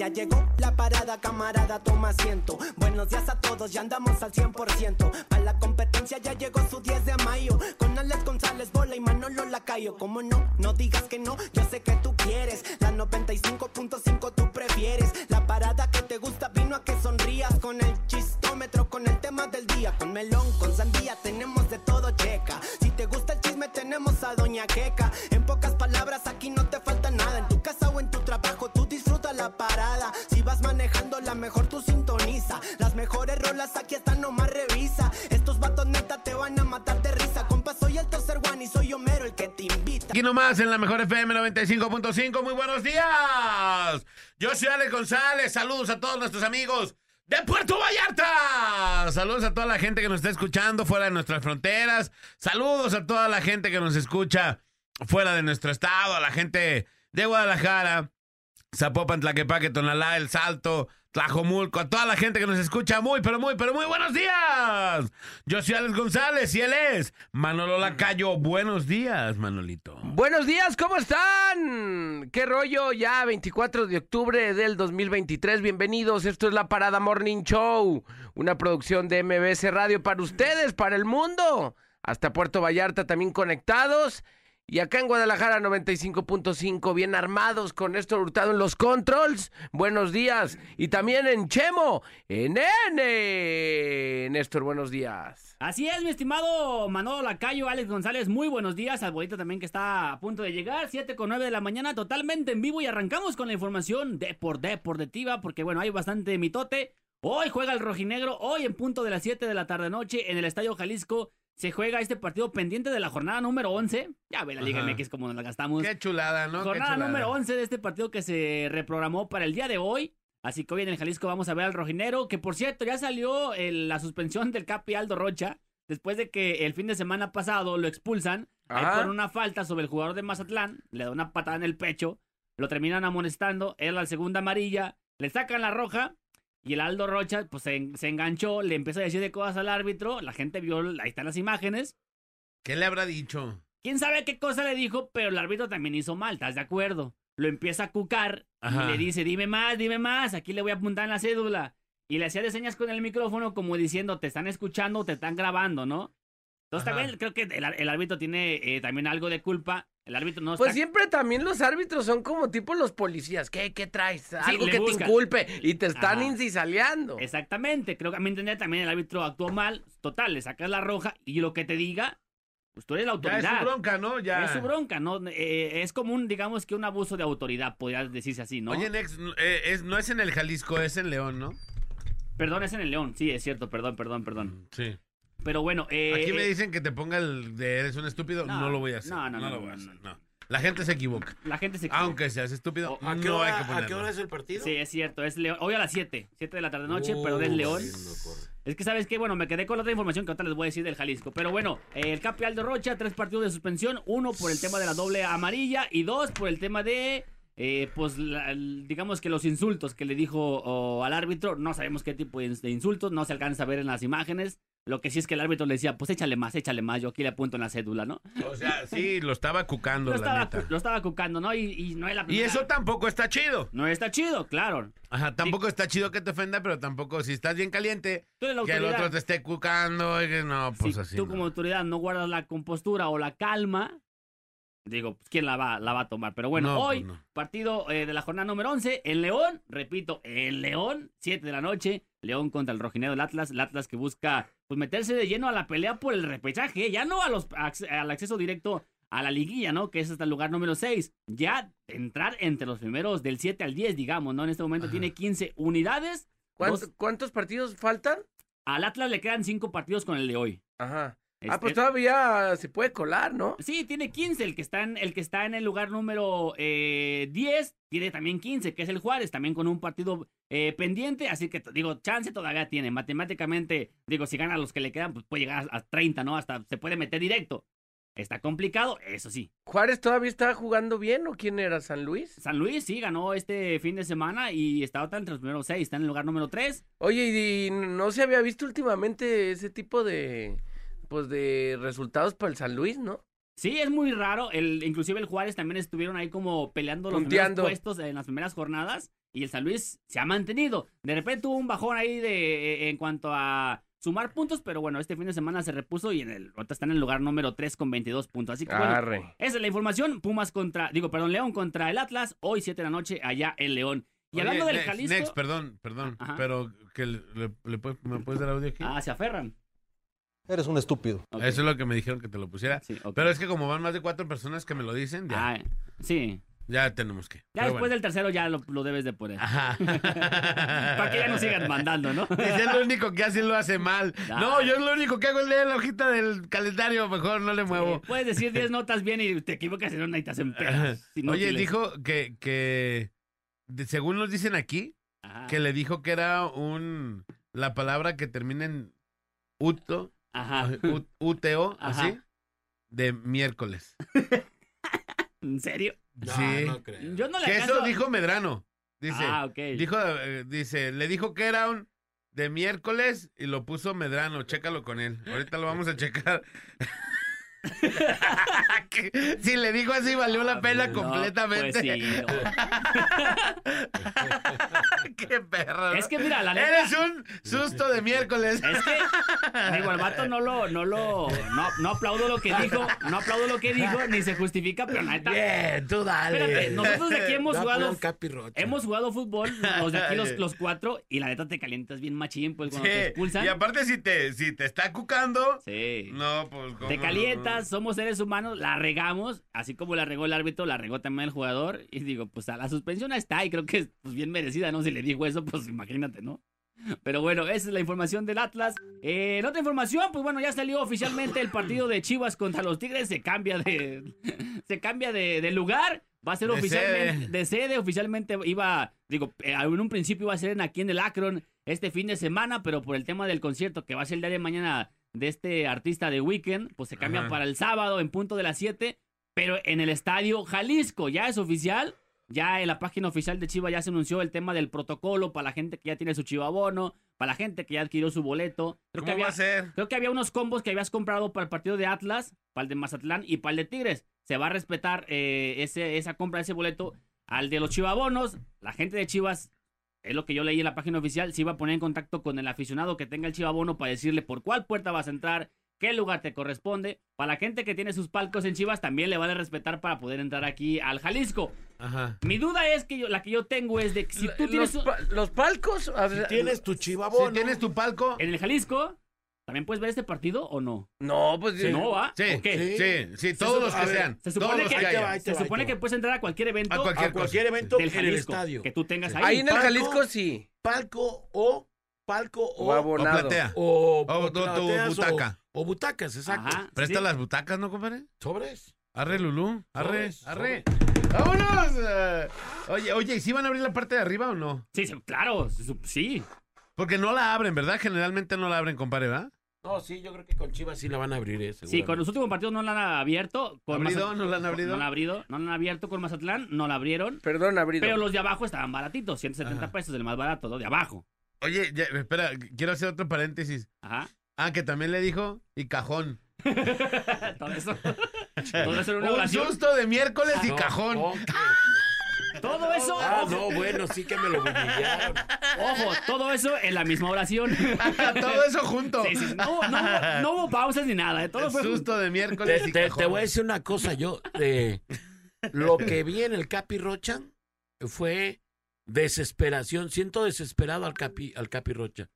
ya llegó la parada, camarada, toma asiento. Buenos días a todos, ya andamos al 100%. Para la competencia ya llegó su 10 de mayo. Con Alex González, Bola y Manolo Lacayo. Como no, no digas que no, yo sé que tú quieres. La 95.5 tú prefieres. La parada que te gusta vino a que sonrías. Con el chistómetro, con el tema del día. Con melón, con sandía, tenemos de todo checa. Si te gusta el chisme, tenemos a Doña Queca. En pocas palabras, aquí no te falta nada. En tu la parada. Si vas manejando, la mejor tú sintoniza. Las mejores rolas aquí están, nomás revisa. Estos vatos neta te van a matar de risa. Compa, soy el tercer one y soy Homero el que te invita. Aquí nomás en la mejor FM 95.5. Muy buenos días. Yo soy Alex González. Saludos a todos nuestros amigos de Puerto Vallarta. Saludos a toda la gente que nos está escuchando fuera de nuestras fronteras. Saludos a toda la gente que nos escucha fuera de nuestro estado, a la gente de Guadalajara, Zapopan, Tlaquepaque, Tonalá, El Salto, Tlajomulco, a toda la gente que nos escucha muy, pero muy, pero muy buenos días. Yo soy Alex González y él es Manolo Lacayo. Buenos días, Manolito. Buenos días, ¿cómo están? ¿Qué rollo? Ya 24 de octubre del 2023. Bienvenidos. Esto es la Parada Morning Show, una producción de MBS Radio para ustedes, para el mundo. Hasta Puerto Vallarta también conectados. Y acá en Guadalajara 95.5, bien armados con Néstor Hurtado en los controls. Buenos días. Y también en Chemo, en N. Néstor, buenos días. Así es, mi estimado Manolo Lacayo, Alex González, muy buenos días. Al bonito también que está a punto de llegar, 7 con 9 de la mañana, totalmente en vivo y arrancamos con la información de por deportiva, porque bueno, hay bastante mitote. Hoy juega el rojinegro, hoy en punto de las 7 de la tarde noche en el Estadio Jalisco se juega este partido pendiente de la jornada número 11. Ya ve la Liga Ajá. MX como nos la gastamos. Qué chulada, ¿no? Jornada chulada. número 11 de este partido que se reprogramó para el día de hoy. Así que hoy en el Jalisco vamos a ver al rojinero, que por cierto ya salió el- la suspensión del Capi Aldo Rocha, después de que el fin de semana pasado lo expulsan ahí por una falta sobre el jugador de Mazatlán, le da una patada en el pecho, lo terminan amonestando, él la segunda amarilla, le sacan la roja y el Aldo Rocha pues se, se enganchó, le empezó a decir de cosas al árbitro, la gente vio, ahí están las imágenes, ¿Qué le habrá dicho? quién sabe qué cosa le dijo, pero el árbitro también hizo mal, ¿estás de acuerdo? Lo empieza a cucar Ajá. y le dice, dime más, dime más, aquí le voy a apuntar en la cédula. Y le hacía de señas con el micrófono como diciendo, te están escuchando, te están grabando, ¿no? Entonces Ajá. también creo que el, el árbitro tiene eh, también algo de culpa. El árbitro no Pues está... siempre también los árbitros son como tipo los policías. ¿Qué, qué traes? Algo que buscan. te inculpe y te están incisaleando. Exactamente, creo que a mi entender también el árbitro actuó mal. Total, le sacas la roja y lo que te diga, pues tú eres la Ya autoridad. es su bronca, ¿no? Ya. Es su bronca, ¿no? Eh, es como un, digamos que un abuso de autoridad, podría decirse así, ¿no? Oye, Nex, eh, es, no es en el Jalisco, es en León, ¿no? Perdón, es en el León, sí, es cierto, perdón, perdón, perdón. Sí. Pero bueno, eh, Aquí me eh, dicen que te ponga el de eres un estúpido. No, No, lo voy a hacer. no, no, no, lo voy a hacer. no. La gente se equivoca. la gente se equivoca. Aunque seas estúpido, O- ¿A qué, no hay hora, que ¿A ponerlo. qué hora es el partido? Sí, es cierto, es León. Hoy a las 7, 7 de la tarde noche, pero Uh, es León. Es que sabes que, bueno, me quedé con la otra información que ahorita les voy a decir del Jalisco. Pero bueno, eh, el Capi Aldo Rocha, tres partidos de suspensión. Uno por el tema de la doble amarilla y dos por el tema de, eh, pues, la- digamos que los insultos que le dijo oh, al árbitro. No sabemos qué tipo de ins- de insultos, no se alcanza a ver en las imágenes. Lo que sí es que el árbitro le decía, pues échale más, échale más. Yo aquí le apunto en la cédula, ¿no? O sea, sí, lo estaba cucando, Lo la estaba, neta. lo estaba cucando, ¿no? Y, y no es la Y eso tampoco está chido. No está chido, claro. Ajá, tampoco está chido que te ofenda, pero tampoco si estás bien caliente, que el otro te esté cucando, y que no, pues si así. tú no. como autoridad no guardas la compostura o la calma, digo, pues, ¿quién la va, la va a tomar? Pero bueno, No, pues, hoy, no. partido eh, de la jornada número 11 en León, repito, en León, 7 de la noche, León contra el rojinero del Atlas, el Atlas que busca pues meterse de lleno a la pelea por el repechaje, ya no a los, al acceso directo a la liguilla, ¿no? Que es hasta el lugar número 6. Ya entrar entre los primeros del 7 al 10, digamos, ¿no? En este momento Ajá. tiene 15 unidades. ¿Cuánto- Dos- ¿Cuántos partidos faltan? al Atlas le quedan 5 partidos con el de hoy. Ajá. Este- Ah, pues todavía se puede colar, ¿no? Sí, tiene 15. El que está en el, que está en el lugar número eh, 10 tiene también 15, que es el Juárez, también con un partido eh, pendiente. Así que, digo, chance todavía tiene. Matemáticamente, digo, si gana los que le quedan, pues puede llegar a 30, ¿no? Hasta se puede meter directo. Está complicado, eso sí. ¿Juárez todavía está jugando bien o quién era? ¿San Luis? San Luis sí ganó este fin de semana y está entre los primeros 6. Está en el lugar número 3. Oye, ¿y y no se había visto últimamente ese tipo de, pues, de resultados para el San Luis, no? Sí, es muy raro. El, inclusive el Juárez también estuvieron ahí como peleando los primeros puestos en las primeras jornadas. Y el San Luis se ha mantenido. De repente tuvo un bajón ahí de en cuanto a sumar puntos, pero bueno, este fin de semana se repuso y en el, está en el lugar número 3 con 22 puntos. Así que bueno, esa es la información. Pumas contra, digo, perdón, León contra el Atlas. Hoy 7 de la noche allá en León. Y Oye, hablando del Nex, Jalisco. Nex, perdón, perdón. Ajá. Pero que le, le- le puedes- ¿me puedes dar audio aquí? Ah, se aferran. Eres un estúpido. Eso es lo que me dijeron que te lo pusiera. Sí. Pero es que como van más de cuatro personas que me lo dicen, ya, Ah, sí. ya tenemos que. Ya Pero después bueno. del tercero ya lo, lo debes de poner. Ajá. Para que ya no sigan mandando, ¿no? Dice, es lo único que hace y lo hace mal. No, yo es lo único que hago es leer la hojita del calendario, mejor no le muevo. Eh, puedes decir 10 notas bien y te equivocas en una y te hacen pedas. Oye, dijo que, que de- según nos dicen aquí, Ajá, que le dijo que era un la palabra que termina en uto, Ajá. u- uteo, Ajá. así, de miércoles. ¿En serio? sí. creo. Yo no le que alcanzo- eso dijo Medrano. Dice, Ah, ok. dijo, eh, dice, le dijo que era un de miércoles y lo puso Medrano. Chécalo con él. Ahorita lo vamos a checar. Si le dijo así, valió la pena No, completamente. pues sí, no. Qué perro. Es que mira, la neta. Eres un susto de miércoles. Es que, digo, el vato no lo, no lo, no, no aplaudo lo que dijo, no aplaudo lo que dijo, ni se justifica, pero la neta, Bien, tú dale. espérate, nosotros de aquí hemos jugado, hemos jugado fútbol, los de aquí los, los cuatro, y la neta te calientas bien machín, pues cuando te expulsan. Y aparte, si te, si te está cucando, Sí. no, pues. ¿cómo Te no? Somos seres humanos, la regamos, así como la regó el árbitro, la regó también el jugador. Y digo, pues a la suspensión está, y creo que es pues, bien merecida, ¿no? Si le dijo eso, pues imagínate, ¿no? Pero bueno, esa es la información del Atlas. Eh, en otra información, pues bueno, ya salió oficialmente el partido de Chivas contra los Tigres. Se cambia de, se cambia de, de lugar. Va a ser De oficialmente sede. de sede. Oficialmente iba, digo, eh, en un principio iba a ser en- aquí en el Akron este fin de semana, pero por el tema del concierto que va a ser el día de mañana de este artista de Weekend, pues se cambia Ajá. para el sábado en punto de las 7, pero en el estadio Jalisco. Ya es oficial. Ya en la página oficial de Chivas ya se anunció el tema del protocolo para la gente que ya tiene su chivabono, para la gente que ya adquirió su boleto. Creo que ¿Cómo había, va a ser? Creo que había unos combos que habías comprado para el partido de Atlas, para el de Mazatlán y para el de Tigres. Se va a respetar eh, ese, esa compra de ese boleto al de los chivabonos. La gente de Chivas, es lo que yo leí en la página oficial, se iba a poner en contacto con el aficionado que tenga el chivabono para decirle por cuál puerta vas a entrar, qué lugar te corresponde. Para la gente que tiene sus palcos en Chivas, también le van a respetar para poder entrar aquí al Jalisco. Ajá. Mi duda es que yo, la que yo tengo es de que si tú tienes los, pa- los palcos. Tienes tu chivabono. Si tienes tu palco. en el Jalisco, ¿también puedes ver este partido o no? No, pues. Sí. No, ¿va? Sí, ¿O qué? sí, sí, todos los que ver, sean. se supone que- haya. Se supone que puedes entrar a cualquier evento A cualquier A cualquier evento del en el estadio. que tú tengas ahí. Ahí en el palco. Jalisco sí. Palco o palco O o, platea. o, O plateas o- butaca. O, butacas, exacto. Ajá, Presta sí. las butacas, ¿no, compadre? Sobres. Arre, Lulú. Arre, Sobres, arre. ¡Vámonos! Eh, Oye, oye, ¿y si van a abrir la parte de arriba o no? Sí, claro, sí. Porque no la abren, ¿verdad? Generalmente no la abren, compadre, ¿verdad? No, sí, yo creo que con Chivas sí la van a abrir, eh, Sí, con los últimos partidos no la han abierto. Con ¿Abrido? Mazat- ¿No la han abrido? No la han abrido. No la han abierto con Mazatlán, no la abrieron. Perdón, abrido. Pero los de abajo estaban baratitos, 170 Ajá. pesos, el más barato, ¿no? De abajo. Oye, ya, espera, quiero hacer otro paréntesis. Ajá. Ah, que también le dijo y cajón. todo eso. todo eso era una Un oración. susto de miércoles y No, cajón. que- Todo eso, Ah, ojo, no, bueno, sí que me lo humillaron. ojo, todo eso en la misma oración. Todo eso junto. Sí, sí, no, no, hubo- no hubo pausas ni nada, ¿eh? todo El fue susto de miércoles Te, te voy a decir una cosa, yo, eh, lo que vi en el Capi Rocha fue desesperación. Siento desesperado al Capi, al Capi Rocha.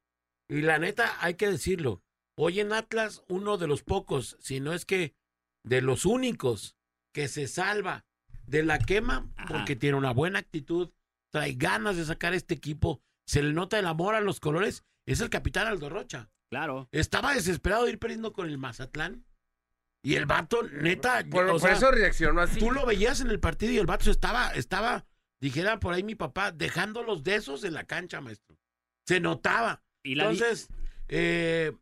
Y la neta, hay que decirlo. Hoy en Atlas, uno de los pocos, si no es que de los únicos que se salva de la quema, Ajá. porque tiene una buena actitud, trae ganas de sacar este equipo, se le nota el amor a los colores, es el capitán Aldo Rocha. Claro. Estaba desesperado de ir perdiendo con el Mazatlán. Y el vato, neta, por, o por sea, eso reaccionó así. tú lo veías en el partido y el vato estaba, estaba, dijera por ahí mi papá, dejando los desos en la cancha, maestro. Se notaba. Y la Entonces, eh,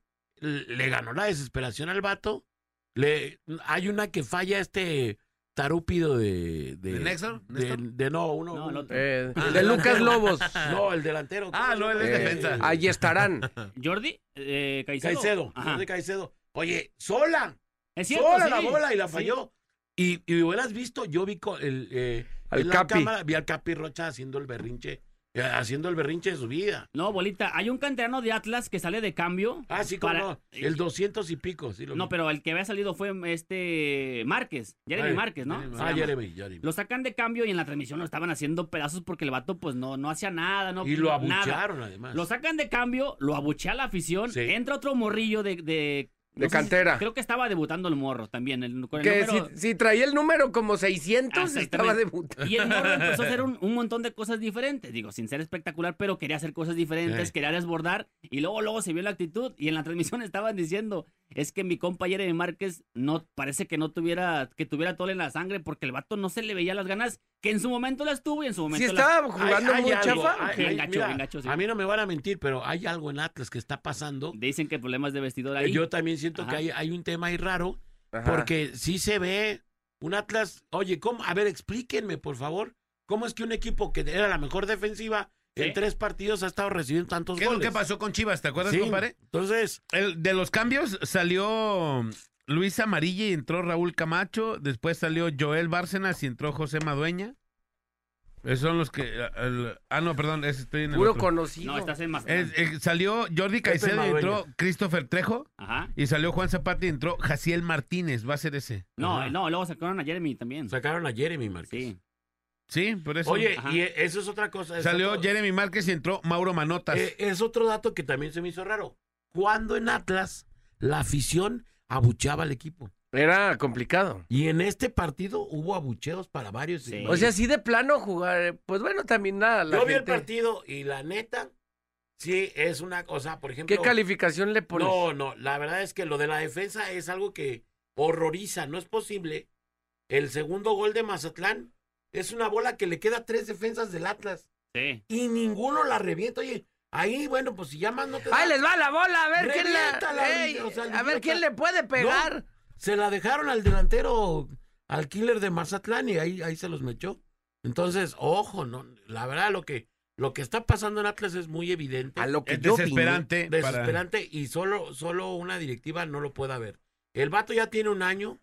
le ganó la desesperación al vato. Le, hay una que falla este tarúpido de... ¿De, ¿De Néstor? De, de no, uno... No, el otro. Eh, Ah, de Lucas Lobos. no, el delantero. Ah, no, él es Eh, defensa. Ahí estarán. Jordi, eh, Caicedo. Caicedo. Ajá. de Caicedo. Oye, sola. Es cierto, sola sí. la bola y la Sí. falló. Y, y hubieras visto, yo vi co- el, eh, Al en la Capi. cámara, vi al Capi Rocha haciendo el berrinche, haciendo el berrinche de su vida. No, bolita, hay un canterano de Atlas que sale de cambio. Ah, sí, como no, el 200 y pico, sí lo No, vi. pero el que había salido fue este Márquez, Jeremy Ay, Márquez, ¿no? Jeremy. Ah. Jeremy, Jeremy. Lo sacan de cambio y en la transmisión lo estaban haciendo pedazos porque el vato pues no, no hacía nada, no y lo nada. abuchearon además. Lo sacan de cambio, lo abuchea la afición, Sí. entra otro morrillo de... De, De no sé si- cantera. creo que estaba debutando el morro también. el- con el Que número- si, si traía el número como 600, Exactamente. estaba debutando. Y el morro empezó a hacer un, un montón de cosas diferentes. Digo, sin ser espectacular, pero quería hacer cosas diferentes, quería desbordar. Y luego, luego se vio la actitud. Y en la transmisión estaban diciendo: es que mi compa Jeremy Márquez no parece que no tuviera, que tuviera tole en la sangre, porque el vato no se le veía las ganas, que en su momento las tuvo y en su momento Si las- estaba jugando Hay- hay muy algo, chafa. hay- Bien hay- gacho, mira, bien gacho, sí. A mí no me van a mentir, pero hay algo en Atlas que está pasando. Dicen que problemas de vestidor ahí. Yo también siento Ajá. que hay, hay un tema ahí raro, Ajá. porque sí se ve un Atlas. Oye, ¿cómo? A ver, explíquenme, por favor. ¿Cómo es que un equipo que era la mejor defensiva Sí. en tres partidos ha estado recibiendo tantos ¿Qué es lo goles? que pasó con Chivas? ¿Te acuerdas, Sí, compadre? Entonces, El, de los cambios salió Luis Amarilla y entró Raúl Camacho. Después salió Joel Bárcenas y entró José Madueña. Esos son los que. el- ah, no, perdón, ese estoy en el Puro otro. conocido. No, estás en más. Es- eh, salió Jordi Caicedo y entró Christopher Trejo. Ajá. Y salió Juan Zapata y entró Jaciel Martínez. Va a ser ese. No, Ajá. no, luego sacaron a Jeremy también. sacaron a Jeremy Márquez. Sí. Sí, por eso. Oye, Ajá. y eso es otra cosa. es salió otro- Jeremy Márquez y entró Mauro Manotas. eh, es otro dato que también se me hizo raro. Cuando en Atlas la afición abucheaba al equipo. Era complicado. Y en este partido hubo abucheos para varios. Sí. O sea, así de plano jugar, pues bueno, también nada. La Yo vi el partido y la neta, sí, es una cosa, por ejemplo. ¿Qué calificación le pones? No, no, la verdad es que lo de la defensa es algo que horroriza. No es posible. El segundo gol de Mazatlán es una bola que le queda a tres defensas del Atlas Sí. y ninguno la revienta. Oye, ahí, bueno, pues si ya más no te da- ¡Ahí les va la bola! A ver quién la... Ey, o sea, el a ver quién le puede pegar. Se la dejaron al delantero, al killer de Mazatlán y ahí, ahí se los mechó. Entonces, ojo, no, la verdad lo que lo que está pasando en Atlas es muy evidente, A lo que es yo opino. desesperante. para- desesperante y solo solo una directiva no lo pueda ver. El vato ya tiene un año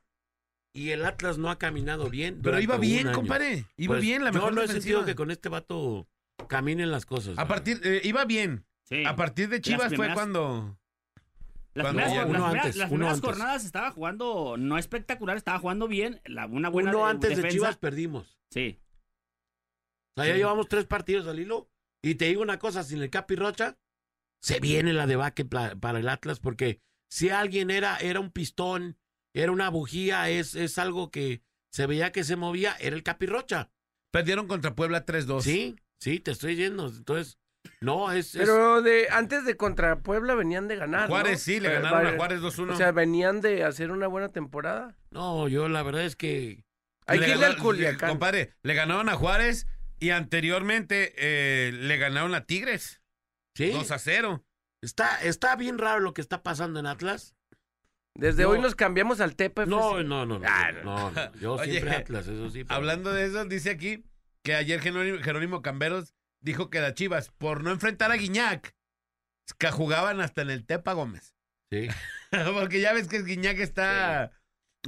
y el Atlas no ha caminado bien. Pero iba bien, compadre. Iba Pues, bien la mejor Yo no he defensiva. sentido que con este vato caminen las cosas. A partir, eh, iba bien. Sí. A partir de Chivas fue cuando. Las Cuando primeras, ya- las uno primeras- antes, las uno primeras antes. jornadas estaba jugando no espectacular, estaba jugando bien, la, una buena Uno de- antes de. Chivas perdimos. Sí. O sea, ya llevamos tres partidos al hilo. Y te digo una cosa, sin el Capi Rocha, se viene la debacle para el Atlas, porque si alguien era, era un pistón, era una bujía, es, es algo que se veía que se movía, era el Capi Rocha. Perdieron contra Puebla 3-2. Sí, sí, te estoy diciendo. Entonces, no, es... es- Pero de antes de contra Puebla venían de ganar. ¿no? Juárez sí, le Eh, ganaron a Juárez 2-1. O sea, venían de hacer una buena temporada. No, yo la verdad es que... Hay que irle al Culiacán. Compadre, le ganaron a Juárez y anteriormente eh, le ganaron a Tigres. Sí, 2 a 0. está, está bien raro lo que está pasando en Atlas. Desde No. hoy nos cambiamos al TPF. No, no, no, no, Ah, no, no, yo Oye, siempre Atlas, eso sí. pero- Hablando de eso, dice aquí que ayer Jerónimo, Camberos dijo que las Chivas, por no enfrentar a Guiñac, que jugaban hasta en el Tepa Gómez. Sí. Porque ya ves que Guiñac está.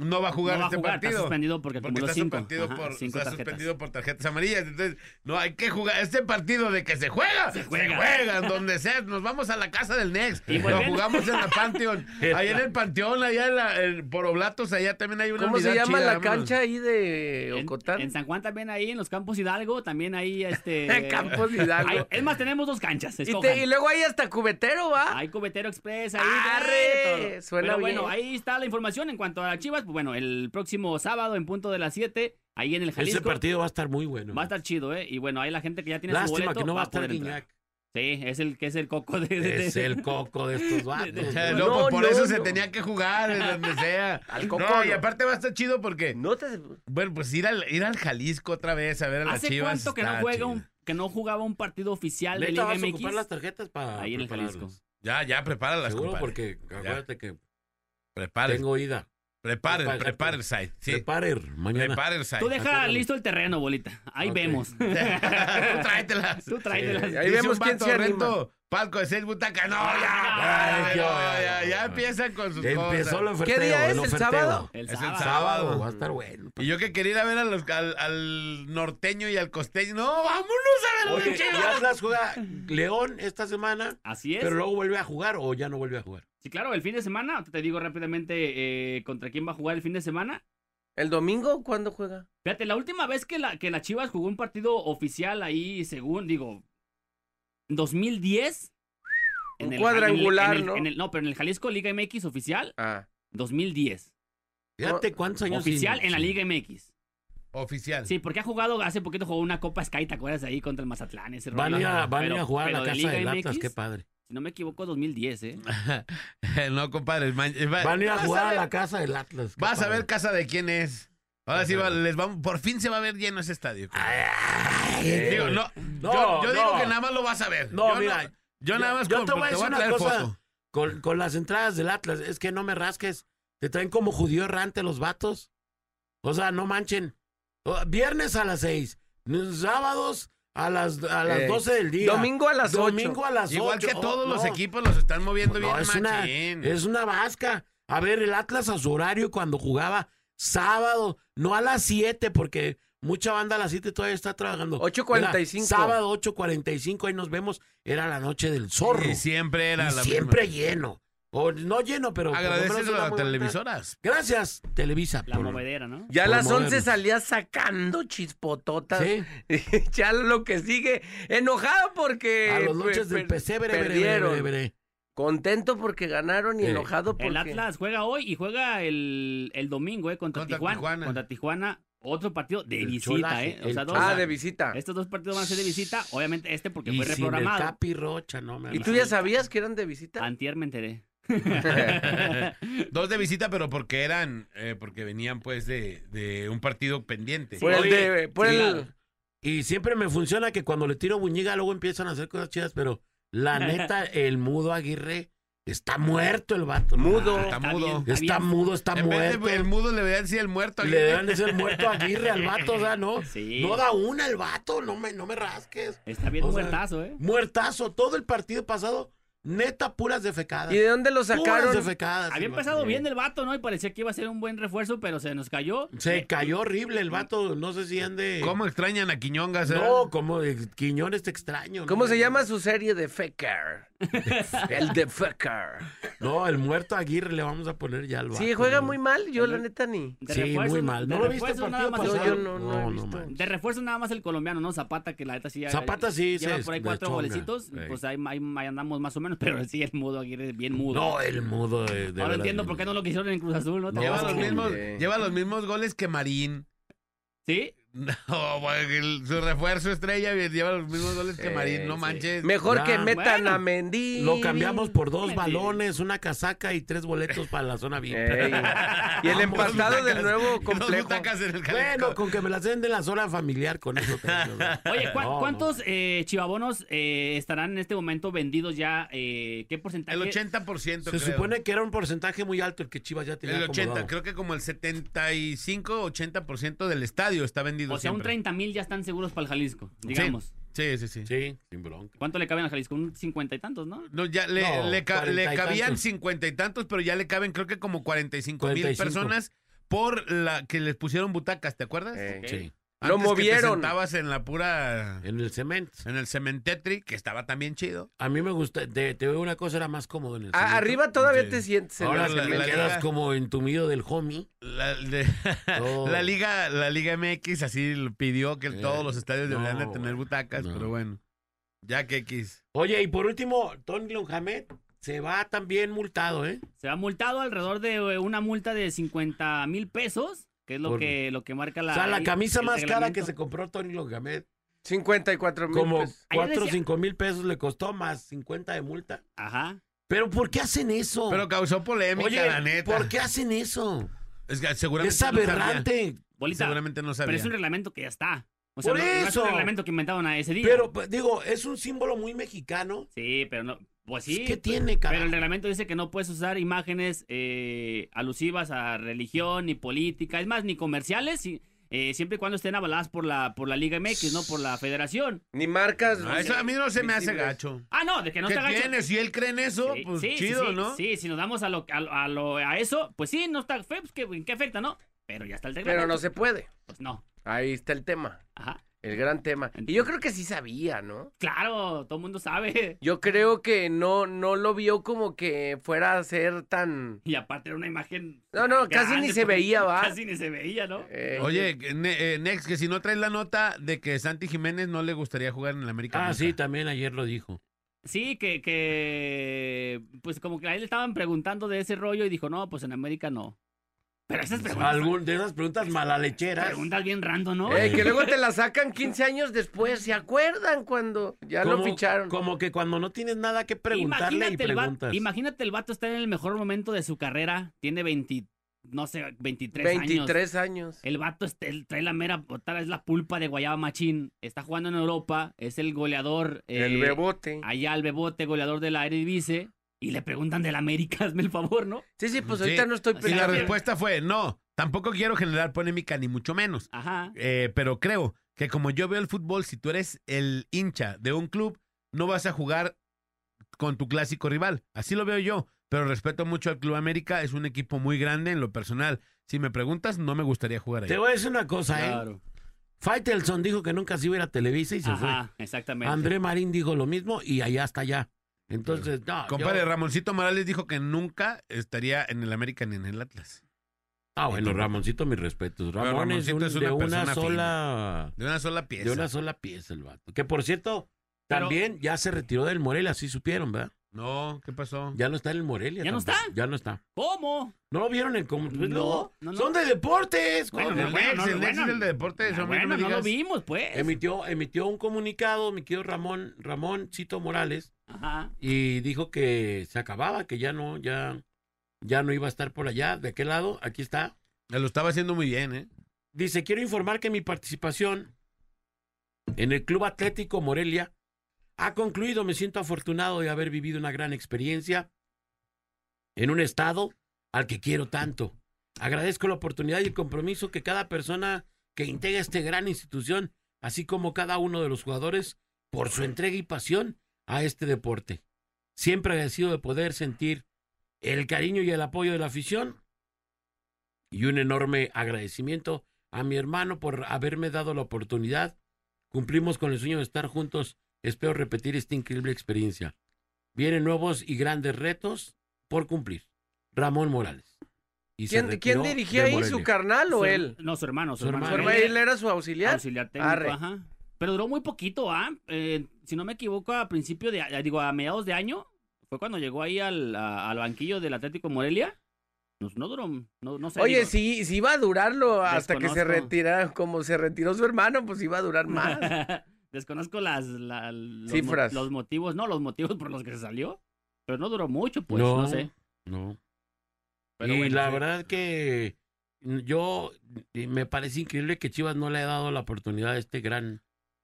No va a jugar no va a este jugar, está partido. suspendido porque, Porque está cinco. suspendido, Ajá, por, cinco está tarjetas. suspendido por tarjetas amarillas. Entonces, no hay que jugar. Este partido de que se juega, se juega. juega, en donde sea. Nos vamos a la casa del Next. Y Lo jugamos en la Panteón. Allá en el Panteón, allá en, la, en- por Oblatos, allá también hay una ¿Cómo se llama chida, la vámonos. cancha ahí de En, Ocotán? en San Juan también ahí, en los Campos Hidalgo, también ahí este... Campos Hidalgo. Hay- es más, tenemos dos canchas, y, escojan. te- y luego hay hasta cubetero, ¿va? Hay Cubetero Express, ahí. ¡Arre! todo. Suena Pero bueno, ahí está la información en cuanto a Chivas. Pues bueno, el próximo sábado en punto de las 7, ahí en el Jalisco. Ese partido va a estar muy bueno. Va a estar chido, ¿eh? Y bueno, hay la gente que ya tiene su Lástima boleto. que no va a estar. Guiñac. Sí, es el que es el coco de... de- de- Es el coco de estos vatos. Güey. No, No, pues por no, eso se tenía que jugar, en donde sea. Al Coco no, y aparte va a estar chido porque, No te... bueno, pues ir al, ir al Jalisco otra vez a ver a las ¿Hace Chivas. cuánto que no juega un, que no jugaba un partido oficial de Liga vas a ocupar las MX? tarjetas para Ahí en el. Jalisco. Ya, ya, prepáralas, Seguro, compadre. porque acuérdate que Prepáralas. tengo ida. Prepare el site. Sí, Prepare mañana. prepare el site. Tú deja Acuérdame. listo el terreno, bolita. Ahí Ok. vemos. Tú tráetelas. Tú tráetelas. Ahí Dice vemos un quién vato, se anima. Palco de seis butacas. No, ya, Ay, ya, qué ya, ya, ya empiezan con sus Empezó el cosas. oferteo. día es? el ¿El oferteo. sábado? El Es el sábado. Sábado, va a estar bueno. Y yo que quería ir a ver a los- al, al norteño y al costeño. No, vámonos a ver Oye, los y Atlas juega León esta semana, Así es. pero luego vuelve a jugar o ya no vuelve a jugar. Sí, claro, el fin de semana, te digo rápidamente eh, contra quién va a jugar el fin de semana. ¿El domingo cuándo juega? Fíjate, la última vez que la, que la Chivas jugó un partido oficial ahí, según, digo, 2010. Un el- cuadrangular, en el- ¿no? en el- no, pero en el Jalisco Liga MX oficial, Ah. 2010. Fíjate cuántos años. Oficial sin- en la Liga MX. Oficial. Sí, porque ha jugado, hace poquito jugó una Copa Sky, ¿te acuerdas ahí contra el Mazatlán? Ese Van a ir rollo? a, van a ir Pero- a jugar a la de casa Liga del Atlas, MX, qué padre. Si no me equivoco, 2010, ¿eh? no, compadre. ma- va- Van a ir a jugar a la casa del Atlas. Vas a padre. ver casa de quién es. Ahora sí, va- les vamos, por fin se va a ver lleno ese estadio. Ay, Digo, no, No, yo, yo digo no. que nada más lo vas a ver. No, yo mira, yo yo- nada más yo con- te voy a decir una cosa. Con, con las entradas del Atlas, es que no me rasques. Te traen como judío errante los vatos. O sea, no manchen. Viernes a las seis. Sábados a las, a las Eh, 12 del día. Domingo a las 8. Domingo a las Igual que todos Oh, los no. equipos los están moviendo No, bien es una, es una vasca. A ver, el Atlas a su horario cuando jugaba sábado, no a las 7, porque mucha banda a las 7 todavía está trabajando. 8:45. Era Sábado 8.45, ahí nos vemos. Era la noche del zorro. Y siempre era Y la siempre misma. lleno. O no lleno, pero. una a las televisoras. Gracias, Televisa. La por- movedera, ¿no? Ya a las 11 modernos. salía sacando chispototas. Sí, ya lo que sigue. Enojado porque. a los noches del per- pesebre. bre, bre, perdieron. bre, bre. Contento porque ganaron y Sí. enojado porque. El Atlas juega hoy y juega el, el domingo, ¿eh? Contra, Contra Tijuana, Tijuana. Contra Tijuana. Otro partido de El visita, cholaje, ¿eh? O sea, dos, Ah, de visita. estos dos partidos van a ser de visita. Obviamente este porque Y fue sin el reprogramado. Capi Rocha, no me ¿Y tú ya sabías que eran de visita? Antier me enteré. Dos de visita, pero porque eran, eh, porque venían pues de, de un partido pendiente. Por el Oye, de. Por sí, el. Y siempre me funciona que cuando le tiro buñiga luego empiezan a hacer cosas chidas, pero la neta, el mudo Aguirre está muerto el vato. Mudo. Está mudo. bien, Está bien. mudo, está en vez muerto. de el mudo le deberían decir el muerto. Le deben de ser muerto Aguirre al vato, o sea, ¿no? Sí. No da una el vato, no me, no me rasques. Está bien O sea, muertazo, ¿eh? Muertazo, todo el partido pasado, neta, puras defecadas. ¿Y de dónde lo Puras sacaron? defecadas. Había empezado bien el vato, ¿no? Y parecía que iba a ser un buen refuerzo, pero se nos cayó. Se Eh, cayó horrible el vato, no sé si ande... ¿Cómo extrañan a Quiñongas? eh? No, como Quiñones te extraño. ¿Cómo ¿no? se llama su serie de Fecker? el de Fecker. No, el muerto Aguirre le vamos a poner ya al vato. Sí, juega ¿no? muy mal. Yo, la neta, ni. de Sí, refuerzo- muy mal. ¿No lo viste partido el- yo pasado? no, no he No, no. De refuerzo nada más el colombiano, ¿no? Zapata, que la neta sí ya- Zapata sí lleva por ahí cuatro golecitos. Pues ahí andamos más o menos, pero sí, el mudo Aguirre bien mudo. No, el mudo de, de Ahora entiendo bien por qué no lo quisieron en Cruz Azul, ¿no? ¿Te Lleva, los mismos, lleva los mismos goles que Marín. ¿Sí? No, el- su refuerzo estrella lleva los mismos goles que Sí, Marín. No sí. manches. Mejor que metan bueno. a Mendy. Lo cambiamos por dos balones, una casaca y tres boletos para la zona VIP. Y el empastado del nuevo Dos complejo. butacas en el Bueno, con que me las den de la zona familiar con eso. Oye, ¿cuá- No, no. ¿cuántos eh, chivabonos eh, estarán en este momento vendidos ya? Eh, ¿Qué porcentaje? El 80%. Se creo. supone que era un porcentaje muy alto el que Chivas ya tenía El 80, acomodado. creo que como el 75-80% del estadio está vendido O sea, un siempre. 30 mil ya están seguros para el Jalisco, digamos. Sí, sí, sí. Sí, sin bronca. ¿Cuánto le caben al Jalisco? Un cincuenta y tantos, ¿no? No, ya le, No, le, ca- cuarenta le y cabían cincuenta y tantos, pero ya le caben creo que como 45 mil 45. personas por la que les pusieron butacas, ¿te acuerdas? Ok. Sí. Lo Antes movieron. sentabas en la pura... En el cemento. En el cementetri, que estaba también chido. A mí me gusta, te, te veo una cosa, era más cómodo en el A- cemento. arriba todavía Sí. te sientes. en Ahora el la- quedas como entumido del homie. La, de- Oh. la liga la liga MX así pidió que Eh, todos los estadios deberían de no, tener butacas, no. pero bueno. Ya que X. Oye, y por último, Tony Lonjamet se va también multado, ¿eh? Se ha multado alrededor de una multa de 50 mil pesos, que es lo Por- que, lo que marca la. o sea, la el- camisa el más cara reglamento. que se compró Tony Lonjamet, 54 mil como pesos. 4 o decía- 5 mil pesos le costó más 50 de multa. Ajá. Pero ¿por qué hacen eso? Pero causó polémica, Oye, la neta. ¿por qué hacen eso? Es que seguramente Es no sabía. aberrante. Bolita, Seguramente no pero sabía. es un reglamento que ya está. O sea, Por no, no es eso. un reglamento que inventaron a ese día. Pero, pues, digo, es un símbolo muy mexicano. Sí, pero no. Pues sí. ¿Qué tiene, Pero el reglamento dice que no puedes usar imágenes eh, alusivas a religión ni política, es más, ni comerciales, y, eh, siempre y cuando estén avaladas por la, por la Liga MX, no por la federación. Ni marcas. No, eso a mí no se me hace gacho. Ah, no, de que no ¿Qué está gacho. tiene? Si él cree en eso, Sí, pues sí, chido, sí, ¿no? Sí, si nos damos a, lo, a, a lo- a eso, pues sí, no está feo, pues, ¿qué, ¿qué afecta, no? Pero ya está el reglamento. Pero no se puede. Pues no. Ahí está el tema. Ajá. El gran tema. Y yo creo que sí sabía, ¿no? Claro, todo el mundo sabe. Yo creo que no, no lo vio como que fuera a ser tan. Y aparte era una imagen. No, no, casi ni se veía, ¿va? Casi ni se veía, ¿no? eh, Oye, ne- eh, Next, que si no traes la nota de que Santi Jiménez no le gustaría jugar en el América. Ah, nunca. sí, también ayer lo dijo. Sí, que, que. Pues como que a él le estaban preguntando de ese rollo y dijo, no, pues en América no. Pero esas preguntas. Algún de esas preguntas malalecheras. Preguntas bien random, ¿no? eh, que luego te la sacan 15 años después. ¿Se acuerdan cuando ya lo ficharon? Como que cuando no tienes nada que preguntarle y el vato, preguntas. imagínate el vato está en el mejor momento de su carrera. Tiene 20, no sé, 23, años. 23 años. El vato él trae la mera, otra vez la pulpa de Guayaba Machín. Está jugando en Europa, es el goleador. el eh, bebote. Allá el bebote, goleador de la Eredivisie. Y le preguntan del América, hazme el favor, ¿no? Sí, sí, pues Sí. ahorita no estoy Y la peleando. respuesta fue no. Tampoco quiero generar polémica, ni mucho menos. Ajá. Eh, pero creo que como yo veo el fútbol, si tú eres el hincha de un club, no vas a jugar con tu clásico rival. Así lo veo yo. Pero respeto mucho al Club América, es un equipo muy grande en lo personal. Si me preguntas, no me gustaría jugar ahí. Te voy a decir una cosa, ¿eh? Claro. Faitelson dijo que nunca se iba a ir a Televisa y se Ajá, fue. exactamente. André Marín dijo lo mismo y allá está allá. Entonces, no. Compadre, yo- Ramoncito Morales dijo que nunca estaría en el América ni en el Atlas. Ah, bueno, Ramoncito, mis respetos. Ramón es, Ramoncito un- es una de una persona sola. De una sola pieza. De una sola pieza el vato. Que por cierto, Pero- también ya se retiró del Morelia, así supieron, ¿verdad? No, ¿qué pasó? Ya no está en el Morelia. ¿Ya no está? Ya no está. ¿Cómo? ¿No lo vieron en cómo? No, no, no. Son de deportes. Bueno, el bueno, el es el de deportes. Ah, no bueno, no lo vimos, pues. Emitió, emitió un comunicado, mi querido Ramón, Ramón Cito Morales, Ajá. y dijo que se acababa, que ya no, ya, ya no iba a estar por allá. ¿De qué lado? Aquí está. Lo estaba haciendo muy bien, ¿eh? Dice, quiero informar que mi participación en el Club Atlético Morelia ha concluido. Me siento afortunado de haber vivido una gran experiencia en un estado al que quiero tanto. Agradezco la oportunidad y el compromiso que cada persona que integra esta gran institución, así como cada uno de los jugadores, por su entrega y pasión a este deporte. Siempre agradecido de poder sentir el cariño y el apoyo de la afición y un enorme agradecimiento a mi hermano por haberme dado la oportunidad. Cumplimos con el sueño de estar juntos. Espero repetir esta increíble experiencia. Vienen nuevos y grandes retos por cumplir. Ramón Morales. Y ¿Quién, quién dirigía ahí? ¿Su carnal o Su- él? No, su hermano. Su, Su hermano. ¿Su hermano. Él- era su auxiliar? Auxiliar técnico, Arre. ajá. Pero duró muy poquito, ¿ah? Eh, si no me equivoco, a principio de, digo, a mediados de año, fue cuando llegó ahí al, a- al banquillo del Atlético Morelia. No, no duró, no, no sé. Oye, digo, si, si iba a durarlo hasta que se Desconozco. retira, como se retiró su hermano, pues iba a durar más. Desconozco las, la- los, mo- Cifras. los motivos, no, los motivos por los que se salió. Pero no duró mucho, pues, No, no, sé. No. Pero y bueno, la sí. verdad que yo me parece increíble que Chivas no le haya dado la oportunidad a este gran.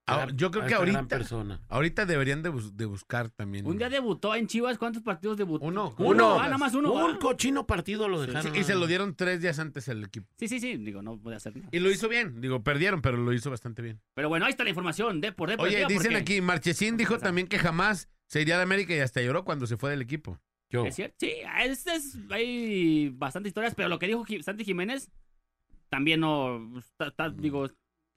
Ah, gran- yo creo a que ahorita- persona. Ahorita deberían de, bus- de buscar también. Un día debutó en Chivas, ¿cuántos partidos debutó? Uno. Uno. ah, nada más uno. Un ah. cochino partido lo dejaron. Sí, y se lo dieron tres días antes al equipo. Sí, sí, sí, digo, no puede hacer nada. Y lo hizo bien. Digo, perdieron, pero lo hizo bastante bien. Pero bueno, ahí está la información de por Oye, deportiva, dicen porque- aquí, Marchesín dijo también que jamás se iría de América y hasta lloró cuando se fue del equipo. Yo. ¿Es cierto? Sí, es, es- hay bastantes historias, pero lo que dijo Santi Jiménez también no. está- está- digo,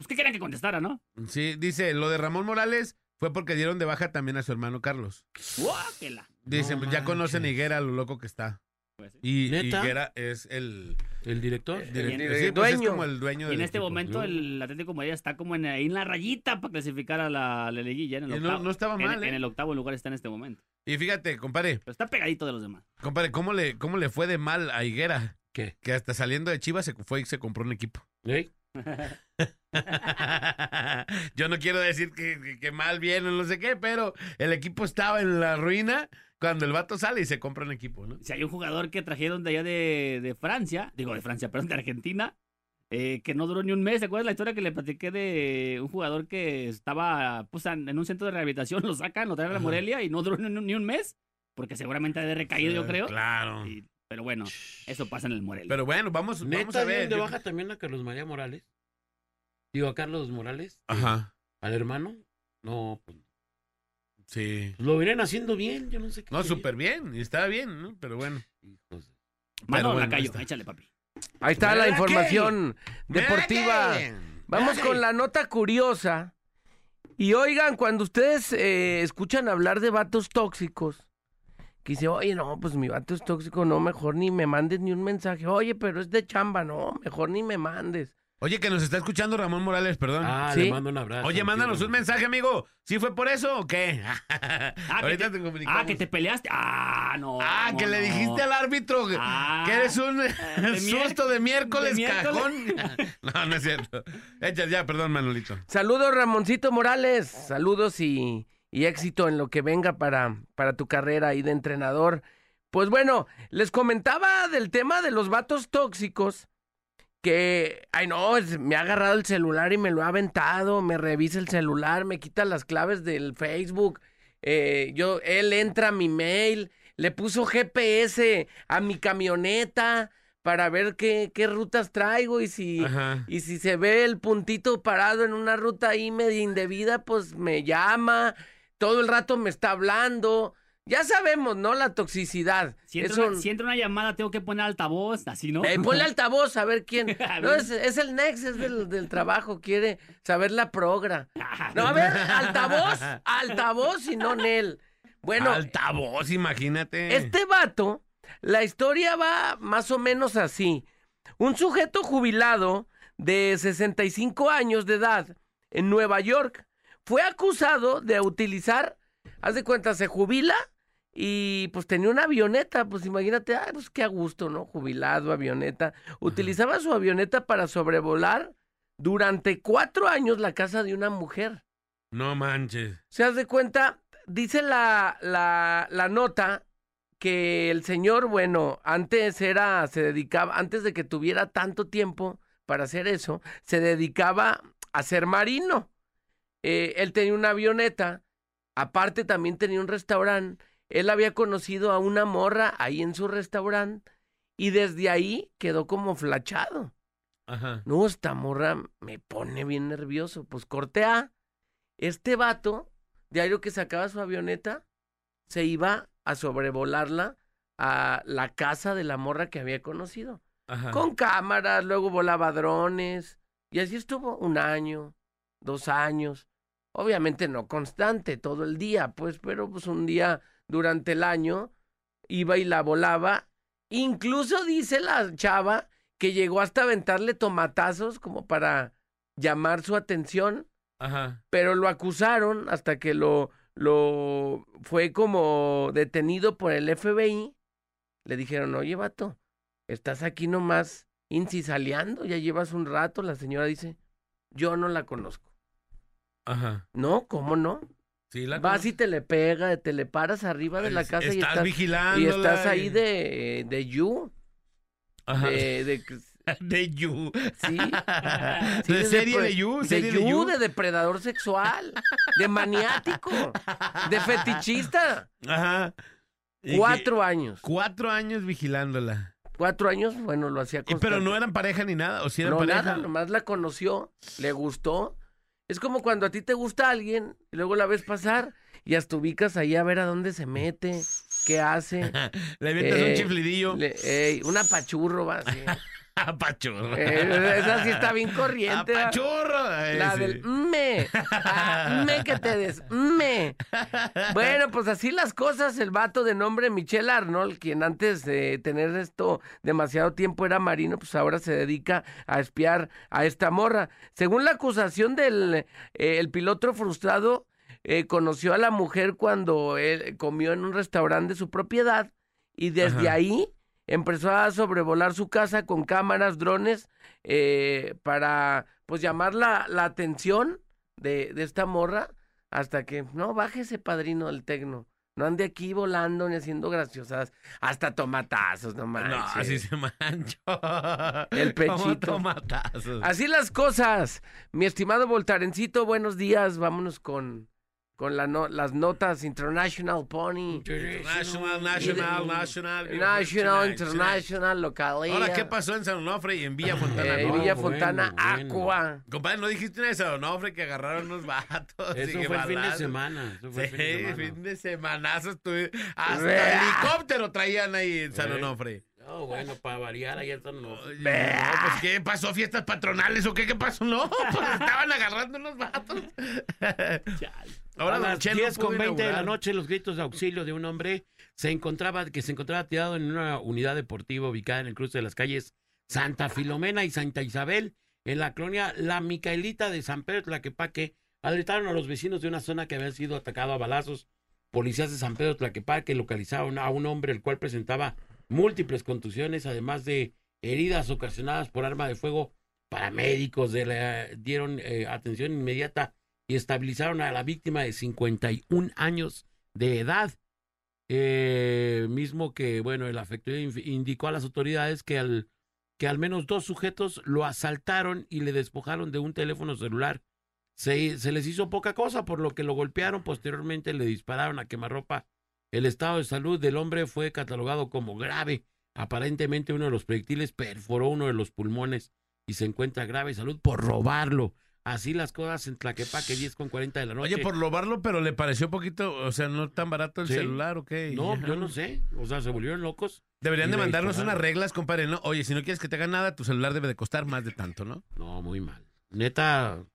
pues ¿qué querían que contestara, no? Sí, dice, lo de Ramón Morales fue porque dieron de baja también a su hermano Carlos. Guáquela. Dicen, No pues, ya conocen a manches. Higuera, lo loco que está. Pues, sí. Y ¿Neta? Higuera es el, El director. direct- el sí, pues, es dueño. como el dueño Y del en este equipo. momento el Atlético de Madrid está como en, ahí en la rayita para clasificar a la, la liguilla. En el Y octavo, no estaba en- mal, ¿eh? en el octavo lugar está en este momento. Y fíjate, compadre, Pero está pegadito de los demás. compadre, ¿cómo le, cómo le fue de mal a Higuera? ¿Qué? Que hasta saliendo de Chivas se fue y se compró un equipo. ¿Eh? Yo no quiero decir que, que- que mal, bien o no sé qué, pero el equipo estaba en la ruina cuando el vato sale y se compra un equipo, ¿no? Si hay un jugador que trajeron de allá de, de Francia, digo de Francia, perdón, de Argentina, eh, que no duró ni un mes. ¿Te acuerdas la historia que le platiqué de un jugador que estaba pues, en un centro de rehabilitación? Lo sacan, lo traen a la. Morelia y no duró ni, un- ni un mes. porque seguramente ha de recaído, yo creo. Claro. Y- pero bueno, eso pasa en el Morelia. Pero bueno, vamos, vamos Neta, a ver. de yo- baja también a Carlos María Morales. Digo, a Carlos Morales, Ajá. al hermano. No, pues Sí. lo vienen haciendo bien, yo no sé qué. No, súper bien. Y estaba bien, ¿no? Pero bueno. Hijos de- Mano bueno, Lacayo, ahí está. échale, papi. Ahí está la información deportiva. Vamos con la nota curiosa. Y oigan, cuando ustedes eh, escuchan hablar de vatos tóxicos, que dice, oye, no, pues mi vato es tóxico, no, mejor ni me mandes ni un mensaje. Oye, pero es de chamba, no, mejor ni me mandes. Oye, que nos está escuchando Ramón Morales, perdón. Ah, ¿Sí? le mando un abrazo. Oye, mándanos tío. un mensaje, amigo. ¿Sí fue por eso o qué? Ah, que Ahorita te, te comunicamos. ah, que te peleaste. Ah, no. Ah, no, que le dijiste al árbitro que- Ah, que eres un susto de miércoles, de miércoles. cajón. no, no es cierto. Echa ya, perdón, Manolito. Saludos, Ramoncito Morales. Saludos y, y éxito en lo que venga para, para tu carrera ahí de entrenador. Pues bueno, les comentaba del tema de los vatos tóxicos. Que, ay no, me ha agarrado el celular y me lo ha aventado, me revisa el celular, me quita las claves del Facebook. eh, yo, él entra a mi mail, le puso GPS a mi camioneta para ver qué, qué rutas traigo y si, Ajá. y si se ve el puntito parado en una ruta ahí media indebida, pues me llama, todo el rato me está hablando. Ya sabemos, ¿no? La toxicidad. Si entra, Eso- una, si entra una llamada, tengo que poner altavoz, así, ¿no? Eh, ponle altavoz a ver quién. A No, es, es el Nex, es del, del trabajo, quiere saber la progra. Ah, No, a ver, altavoz, altavoz y no Nel. Bueno, Altavoz, imagínate. este vato, la historia va más o menos así. Un sujeto jubilado de 65 años de edad en Nueva York fue acusado de utilizar, haz de cuenta, se jubila y pues tenía una avioneta, pues imagínate, ay, pues qué a gusto, ¿no? Jubilado, avioneta. Utilizaba su avioneta para sobrevolar durante cuatro años la casa de una mujer. No manches. Se haz de cuenta, dice la, la, la nota que el señor, bueno, antes era, se dedicaba, antes de que tuviera tanto tiempo para hacer eso, se dedicaba a ser marino. Eh, él tenía una avioneta, aparte también tenía un restaurante. Él había conocido a una morra ahí en su restaurante y desde ahí quedó como flachado. Ajá. No, esta morra me pone bien nervioso. Pues corte A. Este vato, diario que sacaba su avioneta, se iba a sobrevolarla a la casa de la morra que había conocido. Ajá. Con cámaras, luego volaba drones. Y así estuvo un año, dos años. Obviamente no constante todo el día, pues, pero pues un día durante el año iba y la volaba. Incluso dice la chava que llegó hasta aventarle tomatazos como para llamar su atención, Ajá. pero lo acusaron hasta que lo, lo fue como detenido por el FBI. Le dijeron, oye, vato, estás aquí nomás incisaleando, ya llevas un rato. La señora dice, yo no la conozco. Ajá. No, ¿cómo no? Sí, la Vas y te le pega, te le paras arriba de la casa y estás vigilando. y estás ahí de, de you, Ajá. de, de- De You. sí, sí, de serie de You. de you, de You. de depredador sexual, de maniático, de fetichista. Ajá. Que- Cuatro años. Cuatro años vigilándola. Cuatro años, bueno, lo hacía constante. pero no eran pareja ni nada. O si eran No, pareja. nada, nomás la conoció, le gustó. Es como cuando a ti te gusta alguien y luego la ves pasar y hasta ubicas ahí a ver a dónde se mete, qué hace. Le avientas Eh, un chiflidillo. Le- una pachurro, va así. Apachurro. Eh, esa sí está bien corriente. ¿va? Apachurro. Ay, La sí. del me. Ah, me que te des. Me. Bueno, pues así las cosas. El vato de nombre Michelle Arnold, quien antes de tener esto demasiado tiempo era marino, pues ahora se dedica a espiar a esta morra. Según la acusación del eh, el piloto frustrado, eh, conoció a la mujer cuando él comió en un restaurante de su propiedad y desde Ajá. ahí empezó a sobrevolar su casa con cámaras, drones, eh, para pues llamar la, la atención de, de esta morra hasta que, no, bájese padrino del tecno. No ande aquí volando ni haciendo graciosas. Hasta tomatazos, no manches. No, así se manchó. El pechito. tomatazos. Así las cosas. Mi estimado Voltarencito, buenos días. Vámonos con, con la no- las notas International Pony, National, national, national. National, International, Localía. Ahora, ¿qué pasó en San Onofre y en Villa Fontana? Eh, no? Villa bueno, Fontana, bueno. Aqua. Compadre, ¿no dijiste en San Onofre que agarraron unos vatos? Eso y fue el fin de semana. Eso fue el Sí, fin de semana. fin de semanazo estuve. Hasta Vea. helicóptero traían ahí en San Eh. Onofre. No, bueno, para variar allá Onofre. Oye, No, pues ¿qué pasó? ¿Fiestas patronales o qué? ¿Qué pasó? No, pues estaban agarrando unos vatos. Ahora a las Chelo 10 con pudo 20 de la noche, los gritos de auxilio de un hombre se encontraba, que se encontraba tirado en una unidad deportiva ubicada en el cruce de las calles Santa Filomena y Santa Isabel, en la colonia La Micaelita de San Pedro Tlaquepaque. Alertaron a los vecinos de una zona que había sido atacado a balazos. Policías de San Pedro Tlaquepaque localizaron a un hombre el cual presentaba múltiples contusiones, además de heridas ocasionadas por arma de fuego. Paramédicos de la- dieron eh, atención inmediata y estabilizaron a la víctima de 51 años de edad. Eh, mismo que, bueno, el afectado indicó a las autoridades que al, que al menos dos sujetos lo asaltaron y le despojaron de un teléfono celular. Se, se les hizo poca cosa, por lo que lo golpearon. Posteriormente le dispararon a quemarropa. El estado de salud del hombre fue catalogado como grave. Aparentemente uno de los proyectiles perforó uno de los pulmones y se encuentra grave salud por robarlo. Así las cosas en Tlaquepaque, 10 con 40 de la noche. Oye, por robarlo, pero le pareció poquito, o sea, no tan barato el Sí. celular o qué. No, yo no sé. O sea, se volvieron locos. Deberían de mandarnos unas reglas, compadre, ¿no? Oye, si no quieres que te hagan nada, tu celular debe de costar más de tanto, ¿no? No, muy mal. Neta,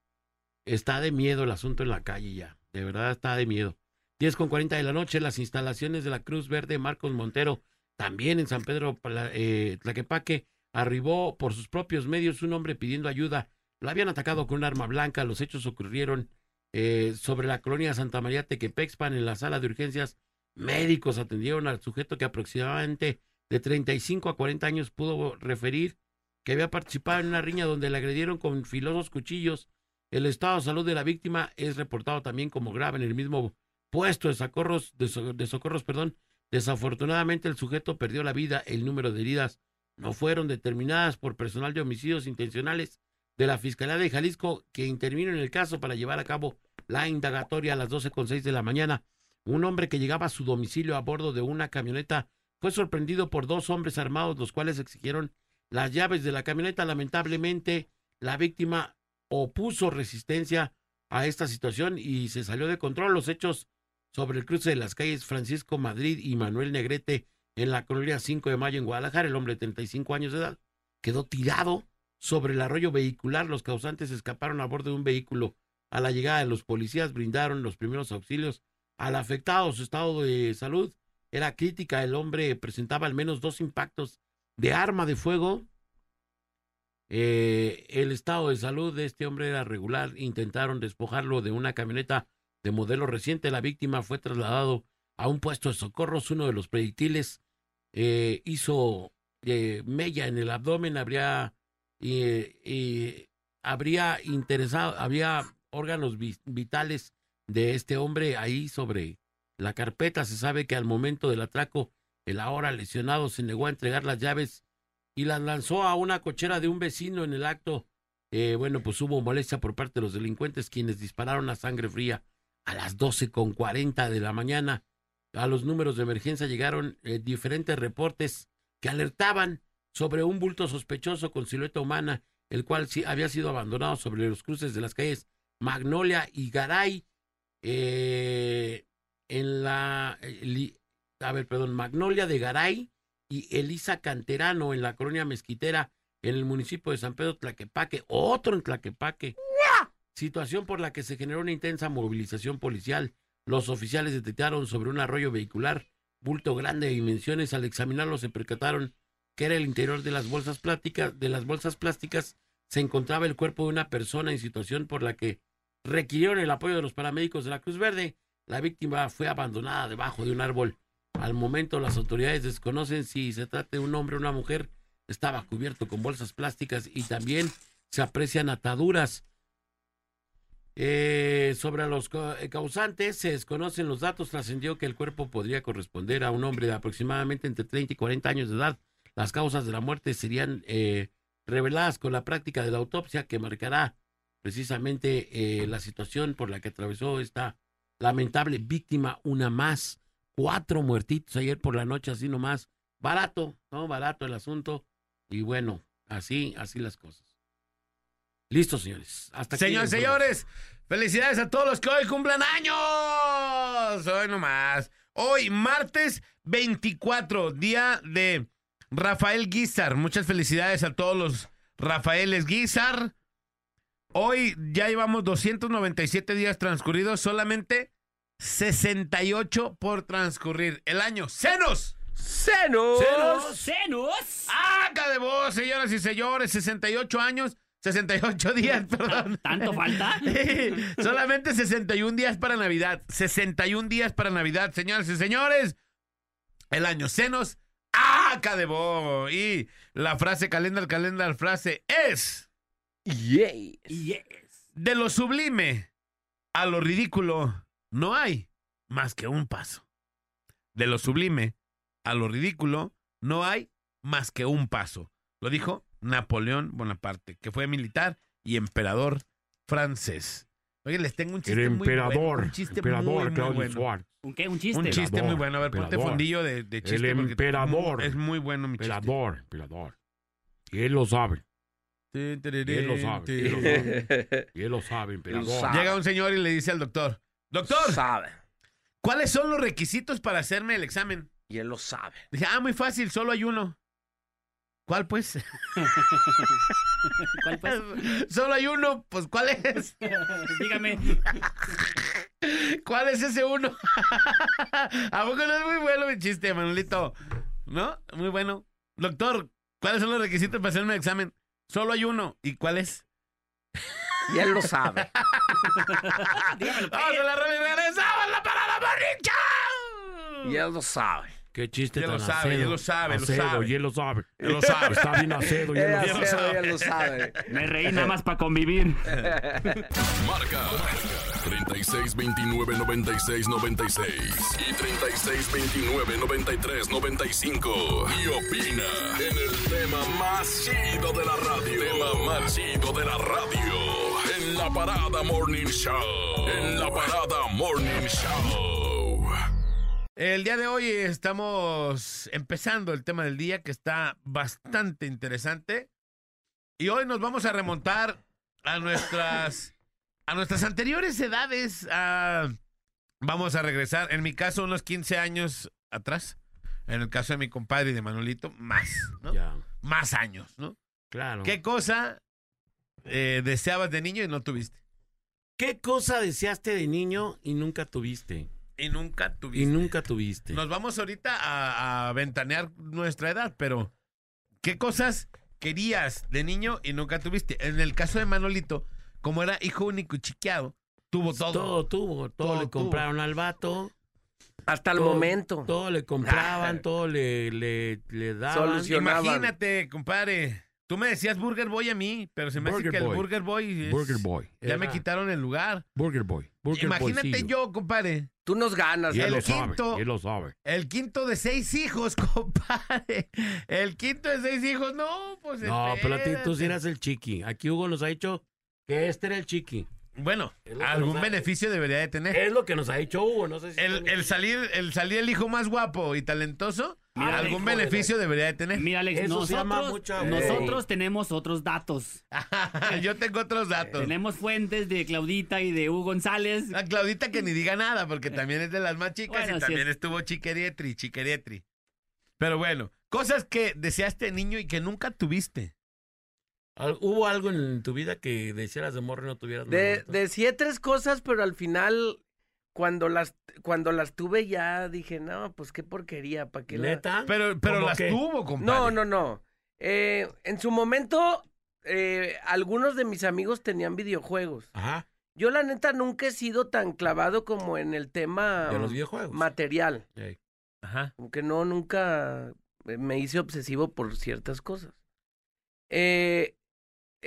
está de miedo el asunto en la calle ya. De verdad está de miedo. 10 con 40 de la noche, las instalaciones de la Cruz Verde Marcos Montero, también en San Pedro eh, Tlaquepaque, arribó por sus propios medios un hombre pidiendo ayuda. Lo habían atacado con un arma blanca. Los hechos ocurrieron eh, sobre la colonia Santa María Tequepexpan en la sala de urgencias. Médicos atendieron al sujeto que aproximadamente de 35 a 40 años pudo referir que había participado en una riña donde le agredieron con filosos cuchillos. El estado de salud de la víctima es reportado también como grave en el mismo puesto de socorros, de, de socorros, perdón. Desafortunadamente el sujeto perdió la vida. El número de heridas no fueron determinadas por personal de homicidios intencionales de la Fiscalía de Jalisco que intervino en el caso para llevar a cabo la indagatoria a las 12.06 de la mañana. Un hombre que llegaba a su domicilio a bordo de una camioneta fue sorprendido por dos hombres armados, los cuales exigieron las llaves de la camioneta. Lamentablemente, la víctima opuso resistencia a esta situación y se salió de control. Los hechos sobre el cruce de las calles Francisco Madrid y Manuel Negrete en la colonia 5 de Mayo en Guadalajara, el hombre de 35 años de edad, quedó tirado sobre el arroyo vehicular. Los causantes escaparon a bordo de un vehículo. A la llegada de los policías brindaron los primeros auxilios al afectado. Su estado de salud era crítica. El hombre presentaba al menos dos impactos de arma de fuego. Eh, el estado de salud de este hombre era regular. Intentaron despojarlo de una camioneta de modelo reciente. La víctima fue trasladado a un puesto de socorros. Uno de los proyectiles eh, hizo eh, mella en el abdomen. Habría, eh, eh, habría interesado, había órganos vi- vitales de este hombre ahí sobre la carpeta. Se sabe que al momento del atraco, el ahora lesionado se negó a entregar las llaves y las lanzó a una cochera de un vecino en el acto. Eh, bueno, pues hubo molestia por parte de los delincuentes quienes dispararon a sangre fría a las 12 con 40 de la mañana. A los números de emergencia llegaron eh, diferentes reportes que alertaban sobre un bulto sospechoso con silueta humana, el cual había sido abandonado sobre los cruces de las calles Magnolia y Garay. eh, en la, eh, a ver, perdón, Magnolia de Garay y Elisa Canterano en la colonia Mezquitera en el municipio de San Pedro Tlaquepaque, otro en Tlaquepaque. Situación por la que se generó una intensa movilización policial. Los oficiales detectaron sobre un arroyo vehicular bulto grande de dimensiones. Al examinarlo se percataron que era el interior de las bolsas plásticas. De las bolsas plásticas se encontraba el cuerpo de una persona en situación por la que requirieron el apoyo de los paramédicos de la Cruz Verde. La víctima fue abandonada debajo de un árbol. Al momento las autoridades desconocen si se trata de un hombre o una mujer. Estaba cubierto con bolsas plásticas y también se aprecian ataduras. Eh, sobre los eh, causantes, se desconocen los datos. Trascendió que el cuerpo podría corresponder a un hombre de aproximadamente entre 30 y 40 años de edad. Las causas de la muerte serían eh, reveladas con la práctica de la autopsia que marcará precisamente eh, la situación por la que atravesó esta lamentable víctima, una más. Cuatro muertitos ayer por la noche, así nomás. Barato, ¿no? Barato el asunto. Y bueno, así, así las cosas. Listo, señores. Hasta el señores, felicidades a todos los que hoy cumplan años. Hoy nomás. Hoy, martes 24, día de Rafael Guizar. Muchas felicidades a todos los Rafaeles Guizar. Hoy ya llevamos 297 días transcurridos, solamente 68 por transcurrir. El año. ¡Senos! ¡Senos! ¡Senos! ¡Senos! ¡Acá de vos, señoras y señores! 68 años, 68 días, perdón. ¿Tanto falta? Solamente 61 días para Navidad. 61 días para Navidad, señoras y señores. El año senos. ¡Acá de vos! Y la frase calendar, calendar, frase es... Yes. Yes. De lo sublime a lo ridículo no hay más que un paso. De lo sublime a lo ridículo no hay más que un paso. Lo dijo Napoleón Bonaparte, que fue militar y emperador francés. Oye, les tengo un chiste El muy bueno. emperador, Un chiste emperador muy, muy Claudio bueno. Suárez. ¿Un qué? ¿Un chiste? Un chiste Emperador, muy bueno. A ver, ponte emperador. fondillo de, de chiste. El emperador. Es muy bueno mi chiste. Emperador, emperador. Y él lo sabe. Y él lo sabe. Y él lo sabe. Y él lo sabe, emperador. sabe. Llega un señor y le dice al doctor, doctor, Sabe. ¿cuáles son los requisitos para hacerme el examen? Y él lo sabe. Dije, ah, muy fácil, solo hay uno. ¿Cuál pues? ¿Cuál pues? solo hay uno, pues ¿cuál es? Dígame. ¿Cuál es ese uno? ¿A poco no es muy bueno mi chiste, Manolito? ¿No? Muy bueno. Doctor, ¿cuáles son los requisitos para hacerme el examen? Solo hay uno. ¿Y cuál es? Y él lo sabe. Dígamelo. ¡Vamos a la regresamos a la parada Show! Y él lo sabe. Qué chiste Ya lo tan sabe, acedo. ya lo sabe, lo sabe. Lo sabe. Él lo sabe. Está bien acedo lo ya lo sabe. sabe, sabe. lo sabe. Me reí nada más para convivir. Marca 36 29 96 96 y 36 29 93 95 y opina en el tema más chido de la radio. Tema más chido de la radio en la parada Morning Show. En la parada Morning Show. El día de hoy estamos empezando el tema del día que está bastante interesante. Y hoy nos vamos a remontar a nuestras a nuestras anteriores edades. a- vamos a regresar, en mi caso, unos 15 años atrás. En el caso de mi compadre y de Manolito, más, ¿no? Ya, Más años, ¿no? claro. ¿Qué cosa eh, deseabas de niño y no tuviste? ¿Qué cosa deseaste de niño y nunca tuviste? Y nunca Y tuviste. nunca tuviste. Nos vamos ahorita a, a ventanear nuestra edad, pero ¿qué cosas querías de niño y nunca tuviste? En el caso de Manolito, como era hijo único y chiqueado, tuvo todo. Todo tuvo, todo, Todo le tuvo. compraron al vato. Hasta el todo- momento. Todo le compraban, todo le, le, le daban. Imagínate, compadre. Tú me decías Burger Boy a mí, pero se me hace Burger que el Boy. Burger Boy es- Burger Boy. ya me quitaron el lugar. Burger Boy. Burger Imagínate Boycillo. yo, compadre. Tú nos ganas. Y él el lo quinto- sabe. y él lo sabe. El quinto de seis hijos, compadre. El quinto de seis hijos, no, pues No, pero a ti tú sí espérate. eras el chiqui. Aquí Hugo nos ha dicho que este era el chiqui. Bueno, algún ha- beneficio debería de tener. Es lo que nos ha dicho Hugo. No sé si El, el salir, el salir el hijo más guapo y talentoso, Mira, algún hijo de beneficio debería de tener. Mira, Alex, Eso se llama nosotros, mucha- nosotros tenemos otros datos. Yo tengo otros datos. Tenemos fuentes de Claudita y de Hugo González. La Claudita que ni diga nada, porque también es de las más chicas Bueno, y también es. estuvo chiquerietri, chiquerietri. Pero bueno, cosas que deseaste de niño y que nunca tuviste. ¿Hubo algo en tu vida que desearas de morro y no tuvieras? De, decía tres cosas, pero al final, cuando las, cuando las tuve ya dije, no, pues qué porquería, ¿para qué la-?" ¿Neta? Pero, pero ¿Cómo las qué? tuvo, compadre. No, no, no. Eh, en su momento, eh, algunos de mis amigos tenían videojuegos. Ajá. Yo la neta nunca he sido tan clavado como en el tema De los videojuegos. material. Ajá. Como que no, nunca eh, me hice obsesivo por ciertas cosas. Eh,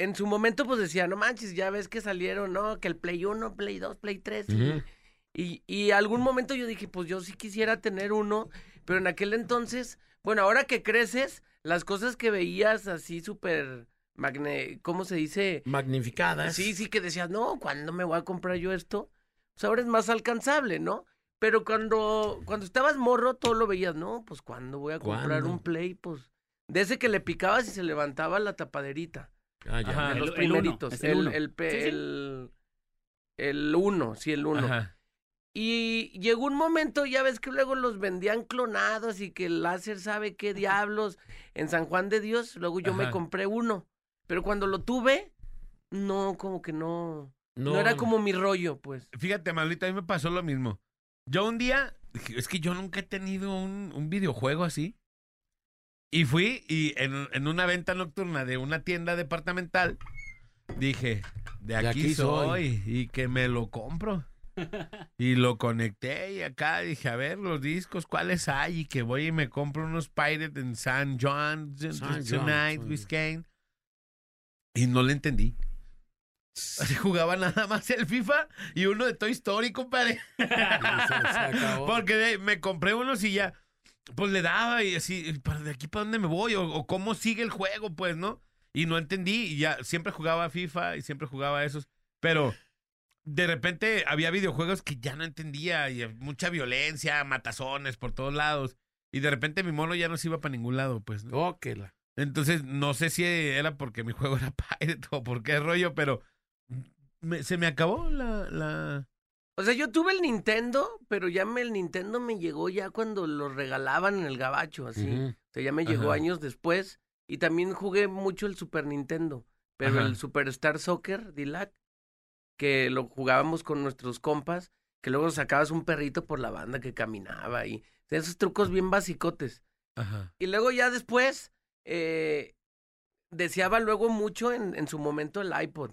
en su momento, pues decía, no manches, ya ves que salieron, ¿no? Que el Play 1, Play 2, Play 3. y- y, y algún momento yo dije, pues yo sí quisiera tener uno, pero en aquel entonces, bueno, ahora que creces, las cosas que veías así súper, magne, ¿cómo se dice? Magnificadas. Sí, sí, que decías, no, ¿cuándo me voy a comprar yo esto? pues ahora es más alcanzable, ¿no? Pero cuando, cuando estabas morro, todo lo veías, no, pues cuando voy a comprar ¿Cuándo? un play, pues. De ese que le picabas y se levantaba la tapaderita. Ah, ya. Ajá. el- los el primeritos. el el, uno. el, el, el uno, sí, el uno. Ajá. Y llegó un momento, ya ves que luego los vendían clonados y que el láser sabe qué diablos. En San Juan de Dios, luego yo me compré uno. Pero cuando lo tuve, no, como que no. No, era como mi rollo, pues. Fíjate, Manolito, a mí me pasó lo mismo. Yo un día, es que yo nunca he tenido un, un videojuego así. Y fui y en, en una venta nocturna de una tienda departamental, dije, de aquí, De aquí soy. soy. y que me lo compro. Y lo conecté y acá dije, a ver, los discos, ¿cuáles hay? Y que voy y me compro unos Pirates en San John, San Tonight. Biscayne. Y no le entendí. Así jugaba nada más el FIFA y uno de Toy Story, compadre. Porque me compré unos y ya, pues le daba y así, ¿para de aquí para dónde me voy? O, o cómo sigue el juego, pues, ¿no? Y no entendí y ya siempre jugaba FIFA y siempre jugaba esos. Pero de repente había videojuegos que ya no entendía y mucha violencia, matazones por todos lados. Y de repente mi mono ya no se iba para ningún lado, pues. ¿no? Oh, que la- Entonces, no sé si era porque mi juego era Pirate o por qué rollo, pero me- se me acabó la, la... O sea, yo tuve el Nintendo, pero ya me, el Nintendo me llegó ya cuando lo regalaban en el gabacho, así. Ujú. O sea, ya me llegó Ajá. años después. Y también jugué mucho el Super Nintendo. Pero Ajá. el Superstar Soccer, Dilac, que lo jugábamos con nuestros compas, que luego sacabas un perrito por la banda que caminaba y esos trucos bien basicotes. Ajá. Y luego ya después, eh, deseaba luego mucho en, en su momento el iPod.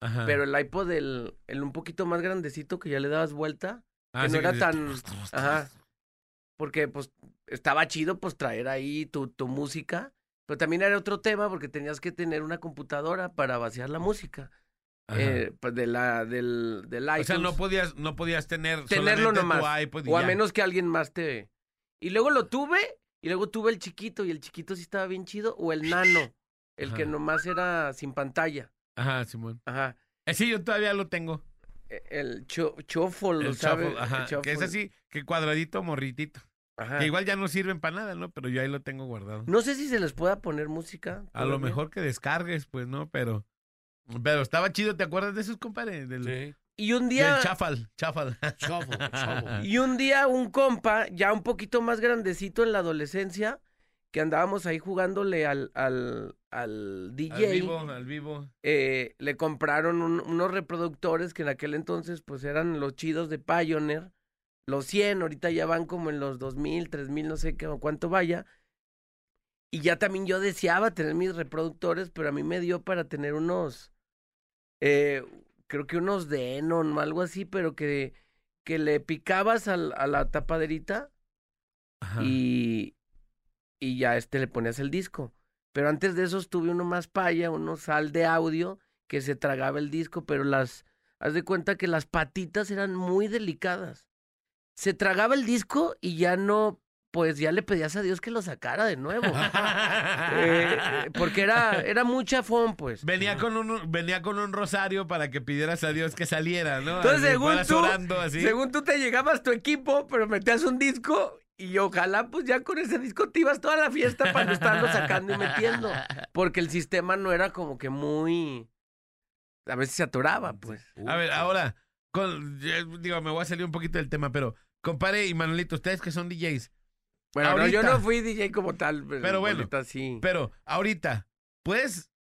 Ajá. Pero el iPod, el, el un poquito más grandecito que ya le dabas vuelta, Ah, que sí no era tan... Ajá. Porque pues estaba chido pues traer ahí tu, tu música. Pero también era otro tema porque tenías que tener una computadora para vaciar la música. Eh, pues, de la, del, del o sea, iTunes. no podías, no podías tener tenerlo nomás. tu iPod o a ya. menos que alguien más te... Y luego lo tuve y luego tuve el chiquito y el chiquito sí estaba bien chido. O el nano, el que nomás era sin pantalla. Ajá, Simón. Ajá. Eh, sí, yo todavía lo tengo. E- El cho, chofol, lo El sabe. ajá. el Que es así, que cuadradito, morritito. Ajá. Que igual ya no sirven para nada, ¿no? Pero yo ahí lo tengo guardado. No sé si se les pueda poner música. A lo mejor que descargues, pues, ¿no? Pero... Pero estaba chido, ¿te acuerdas de esos, compadre? Del, Sí. Y un del día, chafal, chafal. Shovel, shovel. y un día un compa, ya un poquito más grandecito en la adolescencia, que andábamos ahí jugándole al, al, al DJ, al vivo, al vivo. eh, le compraron un- unos reproductores que en aquel entonces pues eran los chidos de Pioneer, los 100, ahorita ya van como en los 2000, 3000, no sé qué o cuánto vaya. Y ya también yo deseaba tener mis reproductores, pero a mí me dio para tener unos, eh, creo que unos Denon o algo así, pero que, que le picabas al- a la tapaderita Ajá. y, y ya este le ponías el disco. Pero antes de esos tuve uno más paya, uno sal de audio que se tragaba el disco, pero las, haz de cuenta que las patitas eran muy delicadas. Se tragaba el disco y ya no, pues ya le pedías a Dios que lo sacara de nuevo. Eh, eh, porque era, era mucha fon, pues. Venía con un venía con un rosario para que pidieras a Dios que saliera, ¿no? Entonces, Así, según tú, orando así. según tú te llegabas tu equipo, pero metías un disco y ojalá pues ya con ese disco te ibas toda la fiesta para no estarlo sacando y metiendo. Porque el sistema no era como que muy... A veces se atoraba, pues. A ver, ahora, con, digo, me voy a salir un poquito del tema, pero compadre y Manuelito, ustedes que son DJs, Bueno, no, yo no fui DJ como tal, pero, Pero bueno, ahorita sí. pero ahorita, ¿puedes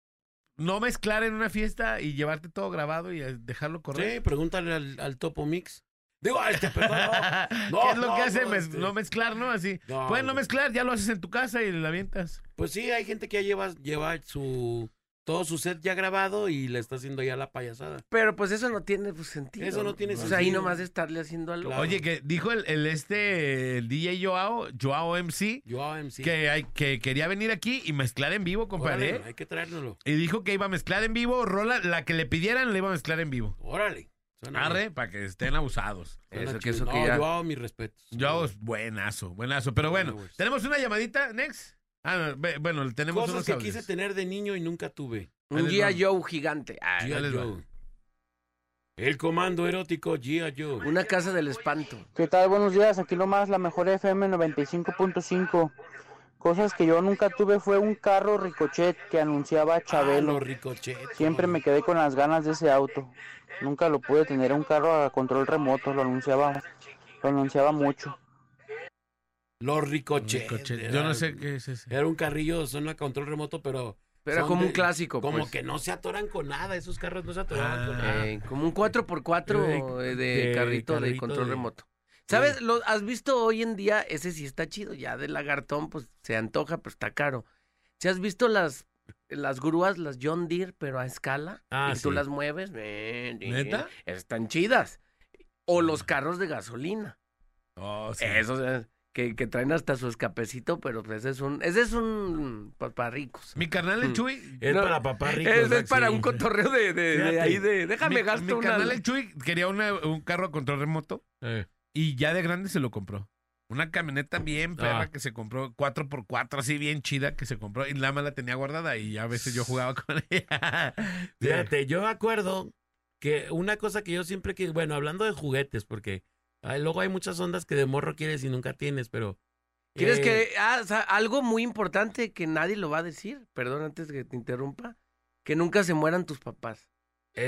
no mezclar en una fiesta y llevarte todo grabado y eh, dejarlo Sí, correr? pregúntale al, al Topo Mix. Digo, a este, perdón, no. ¿Qué es lo no, que hace no, mez- este. no mezclar, no? Así. No, Puedes no mezclar, ya lo haces en tu casa y la avientas. Pues sí, hay gente que ya lleva, lleva su todo su set ya grabado y le está haciendo ya la payasada. Pero pues eso no tiene pues, sentido. Eso no tiene O sea, ahí sentido. nomás estarle haciendo algo. Claro. Oye, que dijo el, el este, el DJ Joao, Joao MC, Yo AMC. que, hay, que quería venir aquí y mezclar en vivo, compadre. Órale, hay que traérnoslo. Y dijo que iba a mezclar en vivo, rola, la que le pidieran la iba a mezclar en vivo. Órale. Arre, para que estén abusados. Suena Eso que eso que No, ya- yo hago mis respetos. Yo, buenazo, buenazo. Pero bueno, Bueno. ¿tenemos una llamadita, Next? Ah, no, bueno, tenemos Cosas unos que audios. quise tener de niño y nunca tuve. Un va. Joe gigante. Ah, ahí G.I. les va. Joe. El comando erótico G.I. Joe. Una casa del espanto. ¿Qué tal? Buenos días, aquí nomás la mejor FM 95.5. Cosas que yo nunca tuve fue un carro Ricochet que anunciaba Ah, Chabelo. los ricochetes. Siempre me quedé con las ganas de ese auto. Nunca lo pude tener, era un carro a control remoto, lo anunciaba, lo anunciaba mucho. Los ricochetes. Coche- Yo no sé qué es ese. Era un carrillo, son a control remoto, pero. Pero era son como de- un clásico, Como pues. que no se atoran con nada, esos carros no se atoraban Ah. con nada. Eh, como un 4x4 De- de, de carrito de control de- remoto. ¿Sabes? Lo, ¿Has visto hoy en día? Ese sí está chido. Ya de lagartón, pues se antoja, pero está caro. ¿Si has visto las, las grúas, las John Deere, pero a escala? Ah, y tú las mueves. ¿Neta? Están chidas. O los carros de gasolina. Oh, sí. Esos eh, que, que traen hasta su escapecito, pero pues ese es un, ese es un para ricos. Mi carnal el Mm. Chuy. Es No, para papá rico. Ese es para un cotorreo de, de, de Fíjate. ahí de, déjame mi, gasto mi una. carnal el Chuy quería una- un carro a control remoto Eh, y ya de grande se lo compró. Una camioneta bien perra Ah. que se compró, 4x4, así bien chida que se compró y nada más la tenía guardada y a veces yo jugaba con ella. Fíjate, yo me acuerdo que una cosa que yo siempre que, bueno, hablando de juguetes, porque ay, luego hay muchas ondas que de morro quieres y nunca tienes, pero. ¿Quieres eh, que ah, o sea, algo muy importante que nadie lo va a decir? Perdón, antes que te interrumpa. Que nunca se mueran tus papás.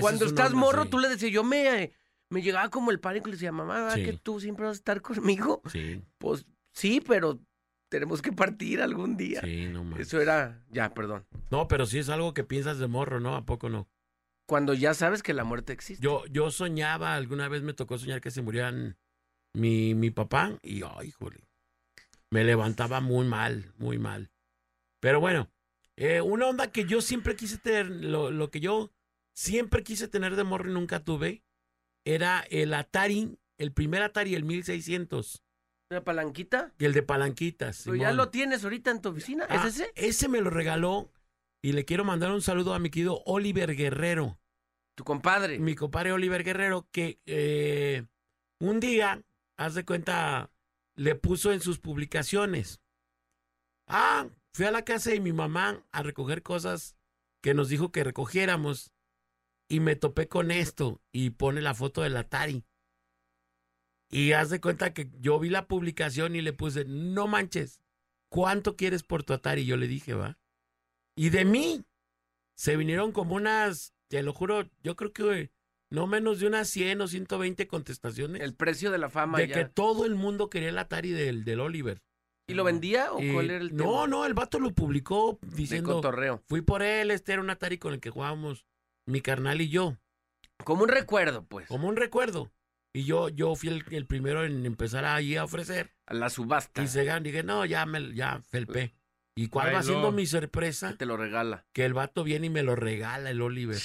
Cuando estás onda, morro, sí. tú le decías, yo me, me llegaba como el pánico y le decía, mamá, ¿verdad Sí. que tú siempre vas a estar conmigo? Sí, Pues sí, pero tenemos que partir algún día. sí, no más. Eso era, ya, perdón. No, pero sí es algo que piensas de morro, ¿no? ¿A poco no? Cuando ya sabes que la muerte existe. Yo, yo soñaba, alguna vez me tocó soñar que se murieran mi, mi papá y, ay, híjole, me levantaba muy mal, muy mal. Pero bueno, eh, una onda que yo siempre quise tener, lo, lo que yo siempre quise tener de morro y nunca tuve, era el Atari, el primer Atari, el 1600, ¿Una palanquita? y el de palanquitas. Pero ya lo tienes ahorita en tu oficina. ¿Es Ah, ese? Ese me lo regaló y le quiero mandar un saludo a mi querido Oliver Guerrero. Tu compadre. mi compadre Oliver Guerrero, que eh, un día, haz de cuenta, le puso en sus publicaciones. Ah, fui a la casa de mi mamá a recoger cosas que nos dijo que recogiéramos y me topé con esto y pone la foto del Atari. Y haz de cuenta que yo vi la publicación y le puse, no manches, ¿cuánto quieres por tu Atari? Y yo le dije, va. Y de mí se vinieron como unas, te lo juro, yo creo que no menos de unas 100 o 120 contestaciones El precio de la fama de ya. que todo el mundo quería el Atari del, del Oliver. ¿Y lo vendía o cuál era el tema? no, no, el vato lo publicó De diciendo, cotorreo. fui por él, este era un Atari con el que jugábamos mi carnal y yo, Como un recuerdo, pues. como un recuerdo. Y yo, yo fui el, el primero en empezar ahí a ofrecer. A la subasta. Y se gan- dije, no, ya me ya felpé. ¿Y cuál va siendo mi sorpresa? Te lo regala. Que el vato viene y me lo regala el Oliver.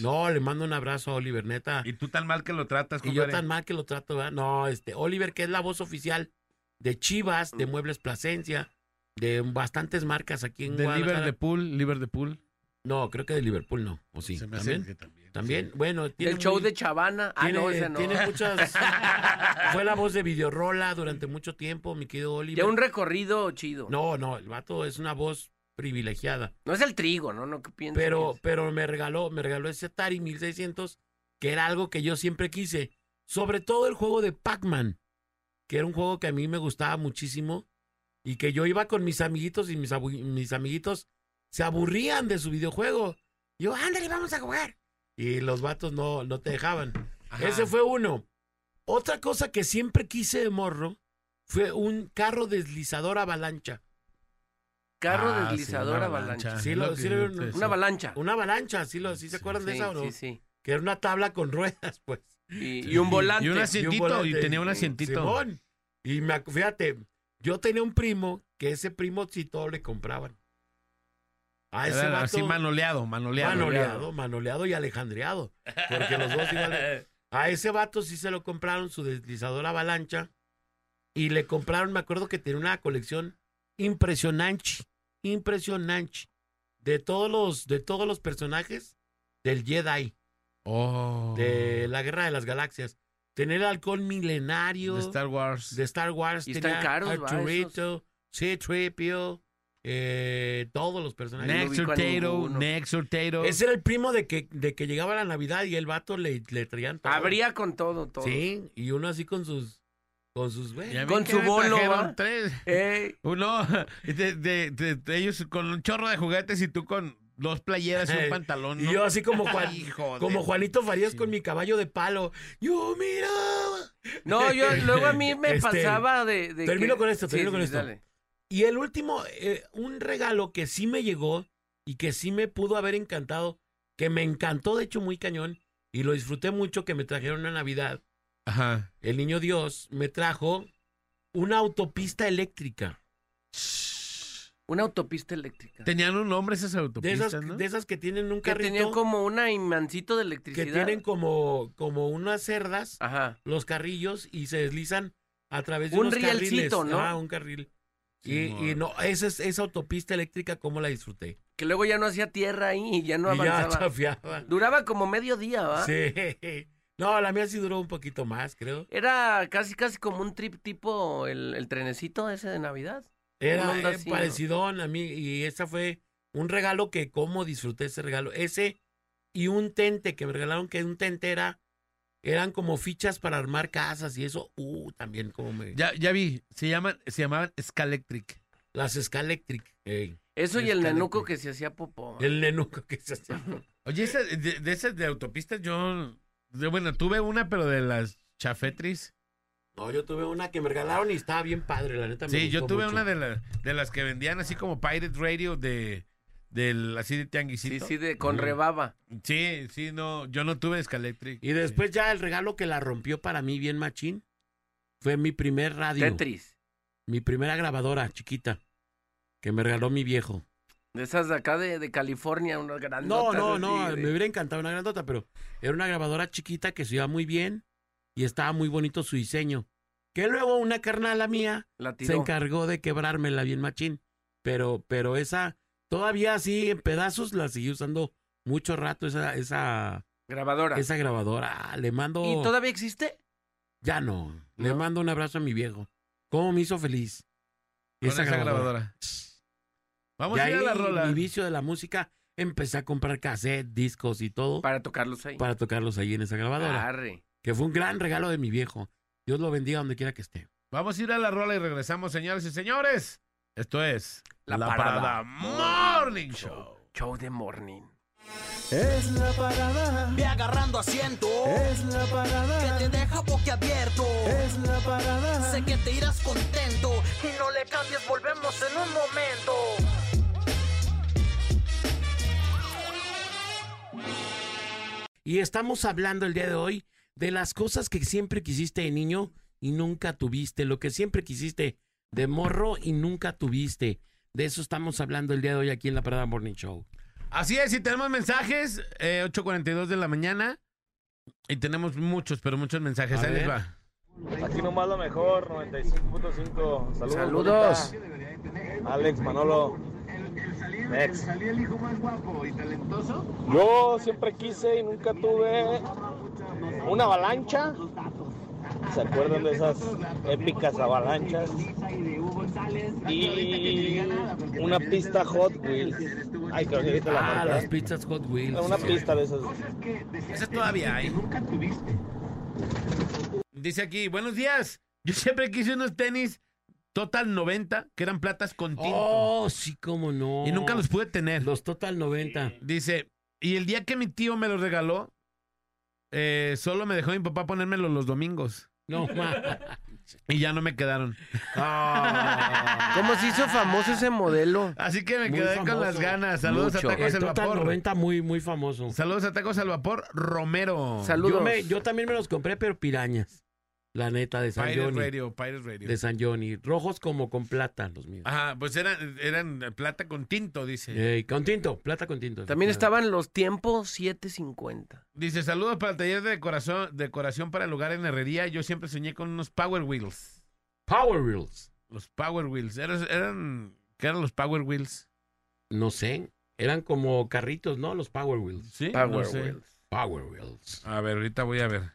No, le mando un abrazo a Oliver, neta. Y tú tan mal que lo tratas, Y yo compadre. tan mal que lo trato, ¿verdad? No, este, Oliver, que es la voz oficial de Chivas, de Muebles Plasencia, de bastantes marcas aquí en De Guadalajara. Liverpool, Liverpool. No, creo que de Liverpool no. ¿O sí? Se me hace ¿También? que también. También, bueno, tiene el show muy- de Chavana. Ah, tiene, no, ese no. tiene muchas... Fue la voz de Videorola durante mucho tiempo, mi querido Oliver. Ya un recorrido chido. No, No, no, el vato es una voz privilegiada. es el trigo, ¿no? No que piensas. Pero, pero me regaló, me regaló ese Atari 1600, que era algo que yo siempre quise. Sobre todo el juego de Pac-Man, que era un juego que a mí me gustaba muchísimo y que yo iba con mis amiguitos y mis, mis amiguitos se aburrían de su videojuego. Y yo, ándale, vamos a jugar. Y los vatos no, no te dejaban. Ajá. Ese fue uno. Otra cosa que siempre quise de morro fue un carro deslizador avalancha. Carro Ah, deslizador avalancha. Sí, lo- sí, lo- una avalancha. Una avalancha, ¿sí, lo, sí se Sí, acuerdan de esa o no? Sí, sí. Que era una tabla con ruedas, pues. Y, y un volante. Y un Y un asientito, y, volante. tenía un asientito. Simón. Y me, fíjate, yo tenía un primo que ese primo sí todo le compraban. A ese Era vato, así manoleado, manoleado. manoleado, manoleado y alejandreado. Porque los dos igual. A ese vato sí se lo compraron su deslizador avalancha. Y le compraron, me acuerdo que tenía una colección impresionante. Impresionante. De todos los, de todos los personajes del Jedi. Oh. De la Guerra de las Galaxias. Tener el halcón milenario De Star Wars. de Star Wars. Y están tenía caros, va, Arturito, C-3PO. Eh, todos los personajes. Next Tato. Next Tato. Ese era el primo de que, de que llegaba la Navidad y el vato le, le traían todo. Habría con todo, todo. Sí, y uno así con sus, con sus, güey. Con su bolo, tres. Uno, de, de- de- de ellos con un chorro de juguetes y tú con dos playeras y un pantalón. Y yo así como, Juan- Hijo de- como Juanito Farías Sí. con mi caballo de palo. Yo miraba. No, yo luego a mí me Este, pasaba de, de termino que- con esto, termino sí, con esto. dale. Y el último, eh, un regalo que sí me llegó y que sí me pudo haber encantado, que me encantó de hecho muy cañón y lo disfruté mucho que me trajeron una Navidad. Ajá. El niño Dios me trajo una autopista eléctrica. Una autopista eléctrica. Tenían un nombre esas De autopistas, esas, ¿no? de esas que tienen un que carrito tenían como una imancito de que electricidad. tienen como, como unas cerdas, Ajá. los carrillos, y se deslizan a través de Un unos rielcito, carriles. ¿no? Ah, un carril. Y, y no, esa, es- esa autopista eléctrica, ¿cómo la disfruté? Que luego ya no hacía tierra ahí y ya no y ya avanzaba. Duraba como medio día, ¿va? Sí. No, la mía sí duró un poquito más, creo. Era casi, casi como un trip tipo el, el trenecito ese de Navidad. Era eh, así, ¿no? parecido a mí y esa fue un regalo que cómo disfruté ese regalo. Ese y un tente que me regalaron que un tente era eran como fichas para armar casas y eso, uh, también como me Ya, ya vi, se llaman, se llamaban Scalectric. las Scalectric. ey. Eso y el nenuco que se hacía popó. El nenuco que se hacía. Oye, esa- de, de esas de autopistas yo, de- bueno, tuve una, pero de las chafetris. No, yo tuve una que me regalaron y estaba bien padre, la neta. me Sí, yo tuve mucho. una de, la- de las que vendían así como Pirate Radio de, del, así de Sí, tianguisito. sí, de con rebaba. Sí, sí, no, yo no tuve Scalectric. Y después ya el regalo que la rompió para mí bien machín fue mi primer radio. Tetris. Mi primera grabadora chiquita que me regaló mi viejo. De esas de acá de, de California, unas No, grandotas. no, así no, de- me hubiera encantado una grandota, pero era una grabadora chiquita que se iba muy bien y estaba muy bonito su diseño. Que luego una carnala mía La se encargó de quebrármela bien machín. Pero, pero esa, todavía así en pedazos, la seguí usando mucho rato, esa, esa, Grabadora. esa grabadora. Ah, Le mando. ¿Y todavía existe? Ya no. Le mando un abrazo a mi viejo. ¿Cómo me hizo feliz? Con esa grabadora. Vamos a ir a la rola. mi vicio de la música, empecé a comprar cassette, discos y todo para, Para tocarlos ahí. tocarlos ahí en esa grabadora. Arre. Que fue un gran regalo de mi viejo. Dios lo bendiga donde quiera que esté. Vamos a ir a la rola y regresamos, señores y señores. Esto es La Parada Parada Morning Show. Show de morning. Es la parada. Ve agarrando asiento. Es la parada. Que te deja boquiabierto. Es la parada. Sé que te irás contento. Y no le cambies, volvemos en un momento. Y estamos hablando el día de hoy de las cosas que siempre quisiste de niño y nunca tuviste. Lo que siempre quisiste de morro y nunca tuviste. De eso estamos hablando el día de hoy aquí en la Parada Morning Show. Así es, y tenemos mensajes, eh, 8.42 de la mañana. Y tenemos muchos, pero muchos mensajes. A Ahí les ver. va. Aquí nomás lo mejor, 95.5. Saludos. Saludos. Alex, Manolo. Next. Yo siempre quise y nunca tuve una avalancha. ¿Se acuerdan de esas épicas avalanchas? Y una pista Hot Wheels. Ay, creo que ahorita la Ah, marca, las pizzas Hot Wheels. Una sí. pista de esas. Ese todavía hay. Dice aquí, buenos días. Yo siempre quise unos tenis Total 90, que eran platas con. Oh, sí, cómo no. y nunca los pude tener. Los Total 90. Dice, y el día que mi tío me los regaló, eh, solo me dejó mi papá ponérmelos los domingos. No, ma. Y ya no me quedaron. Ah. ¿Cómo se hizo famoso ese modelo? Así que me Muy quedé con las ganas. Saludos Mucho. a Tacos El al Total Vapor. 90 muy, muy famoso. Saludos a Tacos al Vapor Romero. Saludos. Yo, me- yo también me los compré, pero pirañas. La neta, de San Pirate Johnny. Radio, Pirate Radio. De San Johnny. Rojos como con plata, los míos. Ajá, pues eran, eran plata con tinto, dice. Ey, con tinto, plata con tinto. También estaban los tiempos 750. Dice, saludos para el taller de decoración, decoración para el lugar en herrería. Yo siempre soñé con unos Power Wheels. Power Wheels. Los Power Wheels. Eran, eran ¿Qué eran los Power Wheels? No sé. Eran como carritos, ¿no? Los Power Wheels. Sí, Power no sé. Wheels. Power Wheels. A ver, ahorita voy a ver.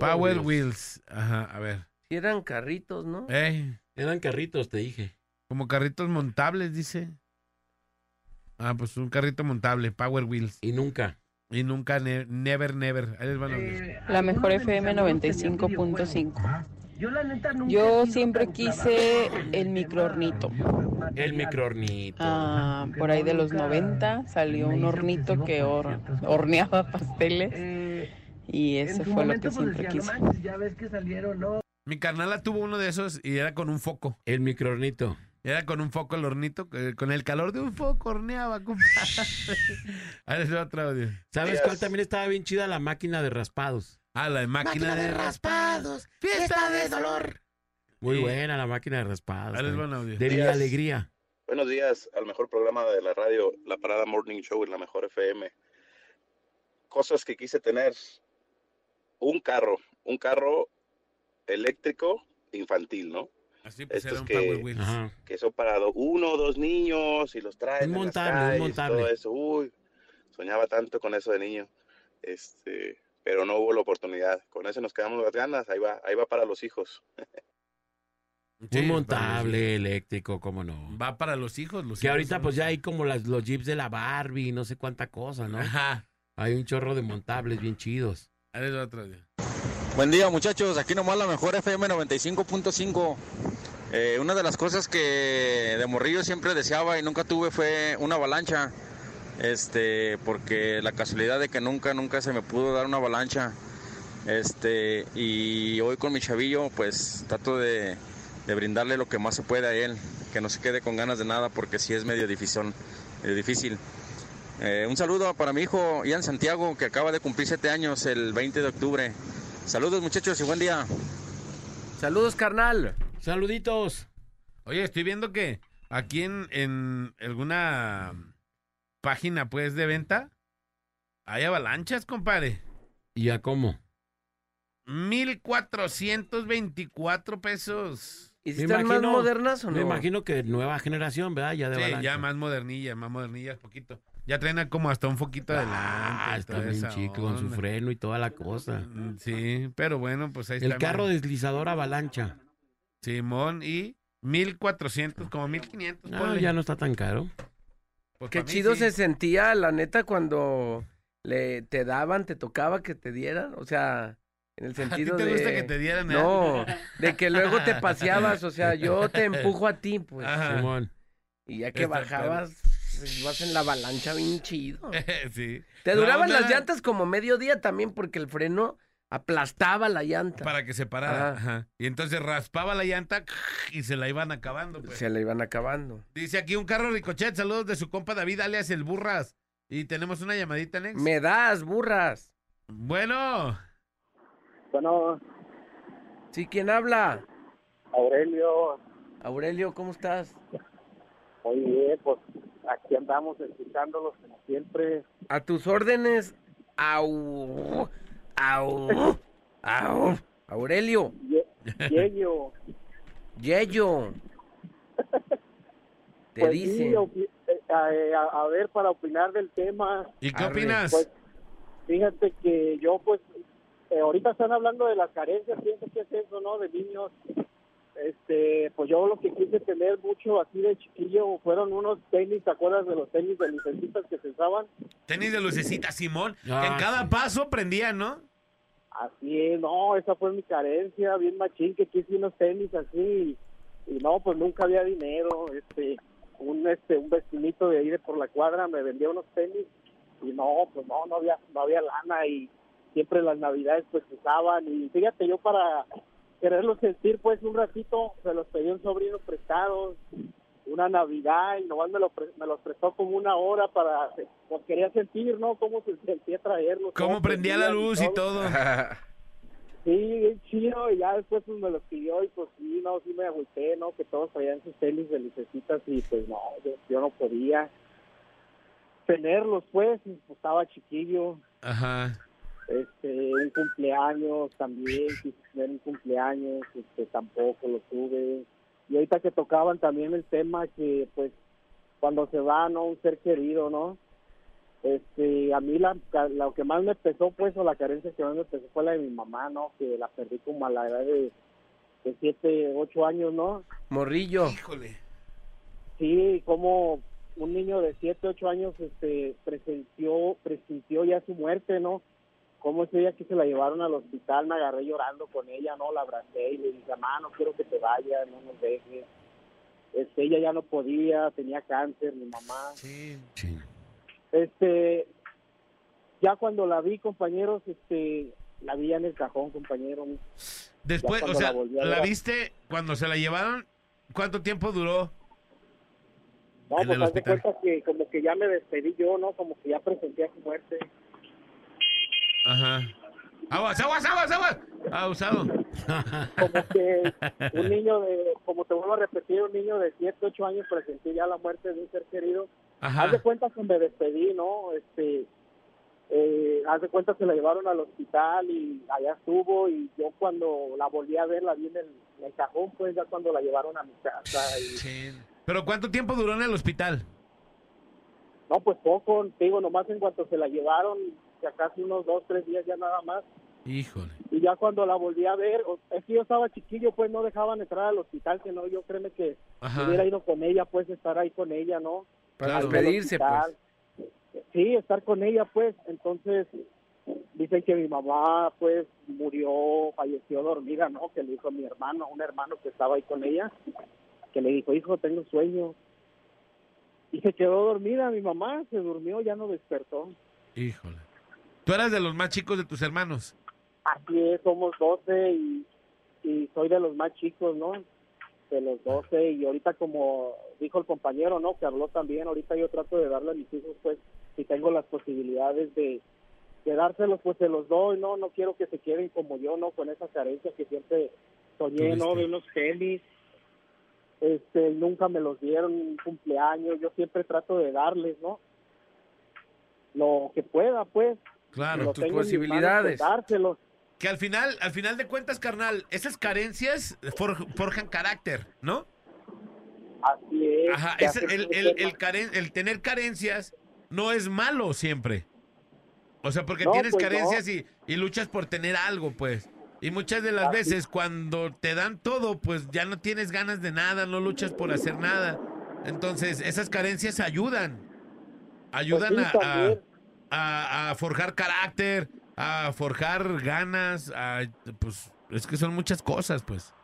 Power Wheels. Ajá, a ver. Sí eran carritos, ¿no? Ey, Eran carritos, te dije. como carritos montables, dice. Ah, pues un carrito montable, Power Wheels. Y nunca. Y nunca, ne- never, never. Ahí les van a oír. La mejor FM 95.5. Yo siempre quise el microornito. El microornito. Ah, por ahí de los 90 salió un hornito que hor- horneaba pasteles y ese fue lo que siempre quise. Mi carnala tuvo uno de esos y era con un foco. El microornito. Era con un foco el hornito, eh, con el calor de un foco horneaba, compadre. Ahí les va otro audio. ¿Sabes cuál también estaba bien chida? La máquina de raspados. Ah, la de máquina, de raspados. Fiesta de dolor. Muy Sí. buena la máquina de raspados. Va también. un audio. De mi Días. alegría. Buenos días al mejor programa de la radio, la Parada Morning Show en la mejor FM. Cosas que quise tener. Un carro, un carro eléctrico infantil, ¿no? Así pues Estos era un que- Power. Que son para uno o dos niños y los traen Un montable, un todo eso. Uy, soñaba tanto con eso de niño. Este, pero no hubo la oportunidad. Con eso nos quedamos las ganas. Ahí va, ahí va para los hijos. Sí, un para montable eléctrico, cómo no. Va para los hijos. Los Que hijos ahorita pues los- ya hay como las, los jeeps de la Barbie, no sé cuánta cosa, ¿no? Ajá. Hay un chorro de montables bien chidos. Buen día muchachos, aquí nomás la mejor FM 95.5. Eh, una de las cosas que de morrillo siempre deseaba y nunca tuve fue una avalancha. Este, porque la casualidad de que nunca, nunca se me pudo dar una avalancha. Este, y hoy con mi chavillo, pues trato de, de brindarle lo que más se puede a él, que no se quede con ganas de nada porque sí es medio difícil. Medio difícil. Eh, un saludo para mi hijo Ian Santiago, que acaba de cumplir siete años el 20 de octubre. Saludos muchachos y buen día. Saludos, carnal. Saluditos. Oye, estoy viendo que aquí en, en alguna página, pues, de venta, hay avalanchas, compadre. ¿Y a cómo? 1424 pesos. ¿Y si Me están más modernas o no? Me imagino que nueva generación, ¿verdad? Ya de Sí, avalancha. ya más modernillas, más modernillas, poquito. Ya traen a como hasta un foquito adelante. Ah, está bien chico con su freno y toda la cosa. Mm, Sí, pero bueno, pues ahí El está. carro mira. deslizador avalancha. Simón y 1400, como 1500. No, ponle. ya no está tan caro. Pues Qué chido sí. se sentía, la neta, cuando le te daban, te tocaba que te dieran. O sea, en el ¿A ti sentido te de. gusta que te dieran? eh? No, de que luego te paseabas. O sea, yo te empujo a ti, pues. Ajá. Simón. Y ya que Está bajabas, ibas en la avalancha bien chido. sí. Te duraban las llantas como medio día también porque el freno aplastaba la llanta. Para que se parara. Ajá. Ajá. Y entonces raspaba la llanta y se la iban acabando. Pues. Se la iban acabando. Dice aquí un carro ricochet. Saludos de su compa David, alias el Burras. Y tenemos una llamadita, Nex. Me das, burras. Bueno. Bueno, Sí, ¿quién habla? Aurelio, Aurelio, ¿cómo estás? muy bien, pues aquí andamos escuchándolos como siempre. A tus órdenes. Au. Au. Au. Aurelio. Ye- Yeyo, Yeyo. Te pues sí, dicen. opi- eh, a, a- a ver, para opinar del tema, ¿Y qué Arre, opinas? pues fíjate que yo pues eh, ahorita están hablando de las carencias, pienso que es eso, ¿no? De niños. Este, pues yo lo que quise tener mucho así de chiquillo fueron unos tenis, ¿te acuerdas de los tenis de lucecitas que se usaban? Tenis de lucecita, Simón. Ah, que en cada sí. paso prendía, ¿no? Así es, no, esa fue mi carencia, bien machín, que quise unos tenis así, y, y no, pues nunca había dinero, este, un este, un vestinito de ahí de por la cuadra me vendía unos tenis, y no, pues no, no había, no había lana, y siempre las navidades pues usaban, y fíjate, yo para quererlos sentir pues un ratito, se los pedí un sobrino prestados, una navidad, y nomás me, lo pre- me los prestó como una hora para, pues quería sentir, ¿no?, cómo se sentía traerlos. Cómo prendía la luz y todo. Sí, bien chido, y ya después pues, me los pidió y pues sí, no, sí me agüité, ¿no? Que todos traían sus tenis de lucecitas y pues no, yo, yo no podía tenerlos pues, pues, estaba chiquillo, Ajá. Este, un cumpleaños también, quise tener un cumpleaños, este, tampoco lo tuve. Y ahorita que tocaban también el tema que pues cuando se va, ¿no? Un ser querido, ¿no? Este, a mí la, lo que más me pesó, pues, o la carencia que más me pesó fue la de mi mamá, ¿no? Que la perdí como a la edad de de 7, 8 años, ¿no? Morrillo. Híjole. Sí, como un niño de 7, 8 años este, presenció, presintió ya su muerte, ¿no? Como ese día que se la llevaron al hospital, me agarré llorando con ella, ¿no? La abracé y le dije, mamá, no quiero que te vayas, no nos dejes. Este, ella ya no podía, tenía cáncer, mi mamá. Sí. Sí. Este, ya cuando la vi, compañeros, este, la vi en el cajón, compañero. Después, o sea, la a ¿la viste cuando se la llevaron? ¿Cuánto tiempo duró? No, En pues el haz de hospital. cuenta que como que ya me despedí yo, ¿no? Como que ya presentía su muerte. Ajá. Aguas, aguas, aguas, aguas. Ah, usado. Como que un niño de, como te vuelvo a repetir, un niño de 7, 8 años presentí ya la muerte de un ser querido. Ajá. Haz de cuenta que me despedí, ¿no? Este, eh, haz de cuenta que la llevaron al hospital y allá estuvo y yo cuando la volví a ver la vi en el, en el cajón, pues ya cuando la llevaron a mi casa. Y, ¿Pero cuánto tiempo duró en el hospital? no, pues poco, te digo, nomás en cuanto se la llevaron, ya casi unos dos, tres días ya nada más. Híjole. Y ya cuando la volví a ver, es que yo estaba chiquillo, pues no dejaban entrar al hospital, que no, yo créeme que Ajá. hubiera ido con ella, pues estar ahí con ella, ¿no? Para despedirse, pues. Sí, estar con ella, pues. Entonces, dicen que mi mamá, pues, murió, falleció dormida, ¿no? Que le dijo a mi hermano, un hermano que estaba ahí con ella, que le dijo, hijo, tengo sueño. Y se quedó dormida mi mamá, se durmió, ya no despertó. Híjole. Tú eras de los más chicos de tus hermanos. Así es, somos 12 y, y soy de los más chicos, ¿no? De los 12 y ahorita como dijo el compañero, ¿no? Que habló también, ahorita yo trato de darle a mis hijos, pues, si tengo las posibilidades de, de dárselos, pues se los doy, ¿no? No quiero que se queden como yo, ¿no? Con esa carencia que siempre soñé, ¿no? De unos tenis. Este, nunca me los dieron un cumpleaños, yo siempre trato de darles, ¿no? Lo que pueda, pues. Claro, tus posibilidades. Que al final, al final de cuentas, carnal, esas carencias for- forjan carácter, ¿no? Así es. Ajá, es el, el, crecer el, más. caren- el tener carencias no es malo siempre. O sea, porque No, tienes pues, carencias y, y luchas por tener algo, pues. Y muchas de las Así. veces cuando te dan todo, pues ya no tienes ganas de nada, no luchas por hacer nada. Entonces, esas carencias ayudan. Ayudan Pues sí, a-. a, a forjar carácter, a forjar ganas, a, pues es que son muchas cosas, pues.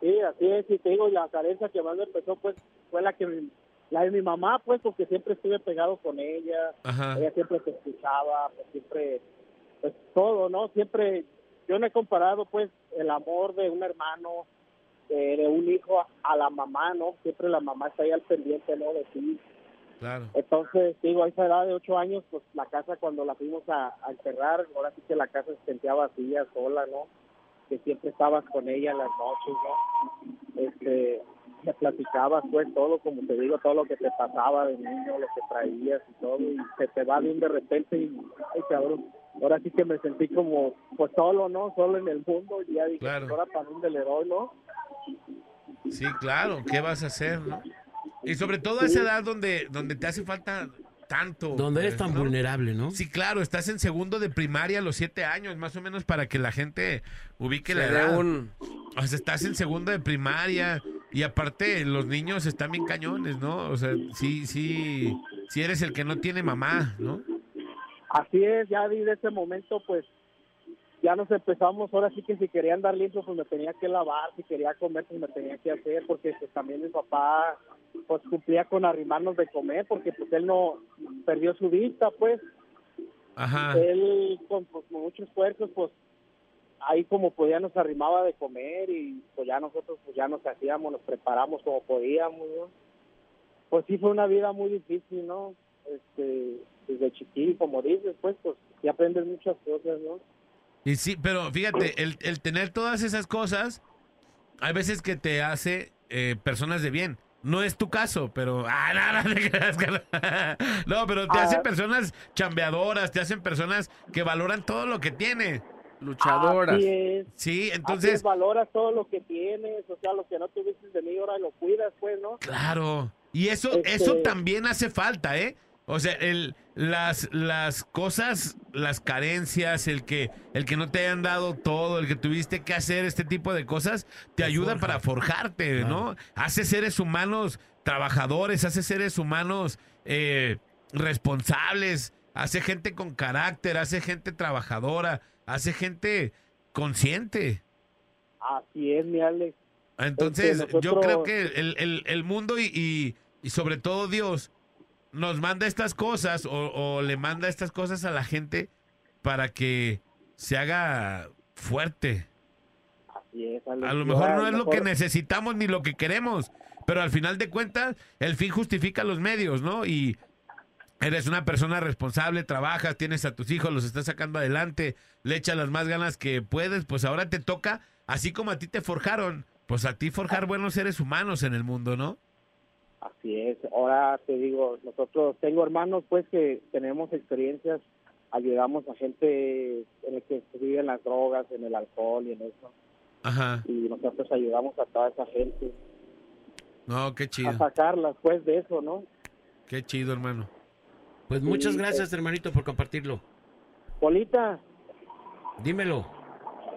Sí, así es, y te digo, la carencia que más me empezó, pues, fue la que, mi- la de mi mamá, pues, porque siempre estuve pegado con ella, Ajá. ella siempre te escuchaba, pues, siempre, pues, todo, ¿no? Siempre, yo no he comparado, pues, el amor de un hermano, de, de un hijo a, a la mamá, ¿no? Siempre la mamá está ahí al pendiente, ¿no? De ti. Claro. Entonces, digo, a esa edad de ocho años, pues, la casa cuando la fuimos a, a enterrar, ahora sí que la casa se sentía vacía, sola, ¿no? que siempre estabas con ella en las noches, ¿no? Este, me platicabas, pues, todo, como te digo, todo lo que te pasaba de niño, lo que traías y todo, y se te va bien de repente y, ay, cabrón, ahora sí que me sentí como, pues, solo, ¿no? Solo en el mundo, y ya dije, Claro. ahora para dónde le doy, ¿no? Sí, claro, ¿qué vas a hacer, no? Y sobre todo a esa edad donde, donde te hace falta tanto. Donde eres tan ¿no? vulnerable, ¿no? Sí, claro, estás en segundo de primaria a los siete años, más o menos para que la gente ubique la Se edad. un- O sea, estás en segundo de primaria y aparte los niños están bien cañones, ¿no? O sea, sí, sí, sí eres el que no tiene mamá, ¿no? Así es, ya desde ese momento, pues, ya nos empezamos, ahora sí que si quería andar limpio, pues me tenía que lavar, si quería comer, pues me tenía que hacer, porque pues también mi papá, pues cumplía con arrimarnos de comer, porque pues él no perdió su vista, pues, Ajá. él con, pues, con mucho esfuerzo, pues, ahí como podía nos arrimaba de comer y pues ya nosotros pues ya nos hacíamos, nos preparamos como podíamos, ¿no? Pues sí fue una vida muy difícil, ¿no? Este, desde chiquillo, como dices, pues, pues, y aprendes muchas cosas, ¿no? Y sí, pero fíjate, el, el tener todas esas cosas, hay veces que te hace eh, personas de bien. No es tu caso, pero... Ah, no, no, te creas, no, pero te Ah. hacen personas chambeadoras, te hacen personas que valoran todo lo que tiene. Luchadoras. Así es. Sí, Así es, entonces, valoras todo lo que tienes, o sea, lo que no tuviste de mí, ahora lo cuidas, pues, ¿no? claro. Y eso, Este- eso también hace falta, ¿eh? O sea, el, las, las cosas las carencias, el que, el que no te hayan dado todo, el que tuviste que hacer este tipo de cosas, te ayuda para forjarte, ¿no? Hace seres humanos trabajadores, hace seres humanos eh, responsables, hace gente con carácter, hace gente trabajadora, hace gente consciente. Así es, mi Alex. Entonces, Este, yo creo que el, el- el mundo y, y- y sobre todo Dios nos manda estas cosas o, o le manda estas cosas a la gente para que se haga fuerte. Así es, Alex. A lo mejor no es lo que necesitamos ni lo que queremos, pero al final de cuentas el fin justifica los medios, ¿no? Y eres una persona responsable, trabajas, tienes a tus hijos, los estás sacando adelante, le echas las más ganas que puedes, pues ahora te toca, así como a ti te forjaron, pues a ti forjar buenos seres humanos en el mundo, ¿no? Así es. Ahora te digo, nosotros tengo hermanos pues que tenemos experiencias, ayudamos a gente en el que vive en las drogas, en el alcohol y en eso. Ajá. Y nosotros ayudamos a toda esa gente No, qué a chido, sacarlas pues de eso, ¿no? qué chido, hermano. Pues muchas Sí, gracias, hermanito, por compartirlo. Polita, Dímelo.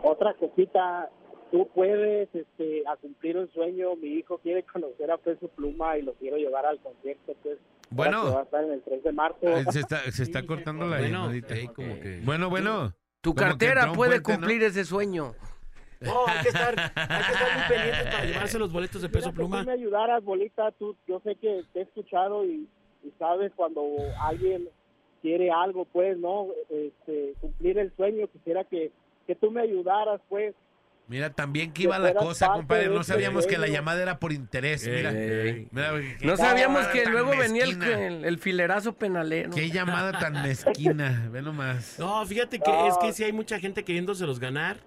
otra cosita, tú puedes este, a cumplir un sueño, mi hijo quiere conocer a Peso Pluma y lo quiero llevar al concierto pues. Bueno. va a estar en el 3 de marzo. Se está, se está cortando la Bueno, llamadita. ahí como que... Bueno, bueno. Tu cartera puede puente, ¿no? cumplir ese sueño. No, hay que estar, hay que estar muy pendientes para llevarse los boletos de peso que pluma. tú me ayudaras, Bolita, tú, yo sé que te he escuchado y, y sabes cuando alguien quiere algo, pues, ¿no? Este, cumplir el sueño, quisiera que, que tú me ayudaras, pues. Mira, también que Que iba la cosa, compadre. No sabíamos que la llamada era por interés. Mira, Ey. mira, qué No sabíamos que luego venía el, el, el filerazo penalero. Qué llamada tan mezquina. Ve nomás. No, fíjate que es que sí hay mucha gente queriéndoselos ganar.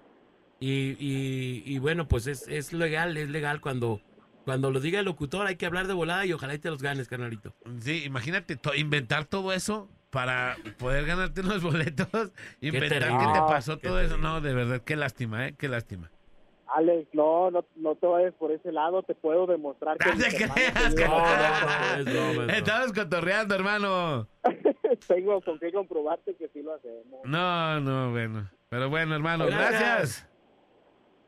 Y, y, y bueno, pues es, es legal, es legal cuando, cuando lo diga el locutor, hay que hablar de volada y ojalá y te los ganes, carnalito. Sí, imagínate to- inventar todo eso para poder ganarte unos boletos. Inventar que te pasó Qué todo eso. No, de verdad, qué lástima, ¿eh? Qué lástima. Alex, no, no, no te vayas por ese lado, te puedo demostrar que No te creas, te No, no, no, es broma, es broma. Estamos cotorreando, hermano. tengo con qué comprobarte que sí lo hacemos. No, no, bueno. Pero bueno, hermano, Gracias. gracias.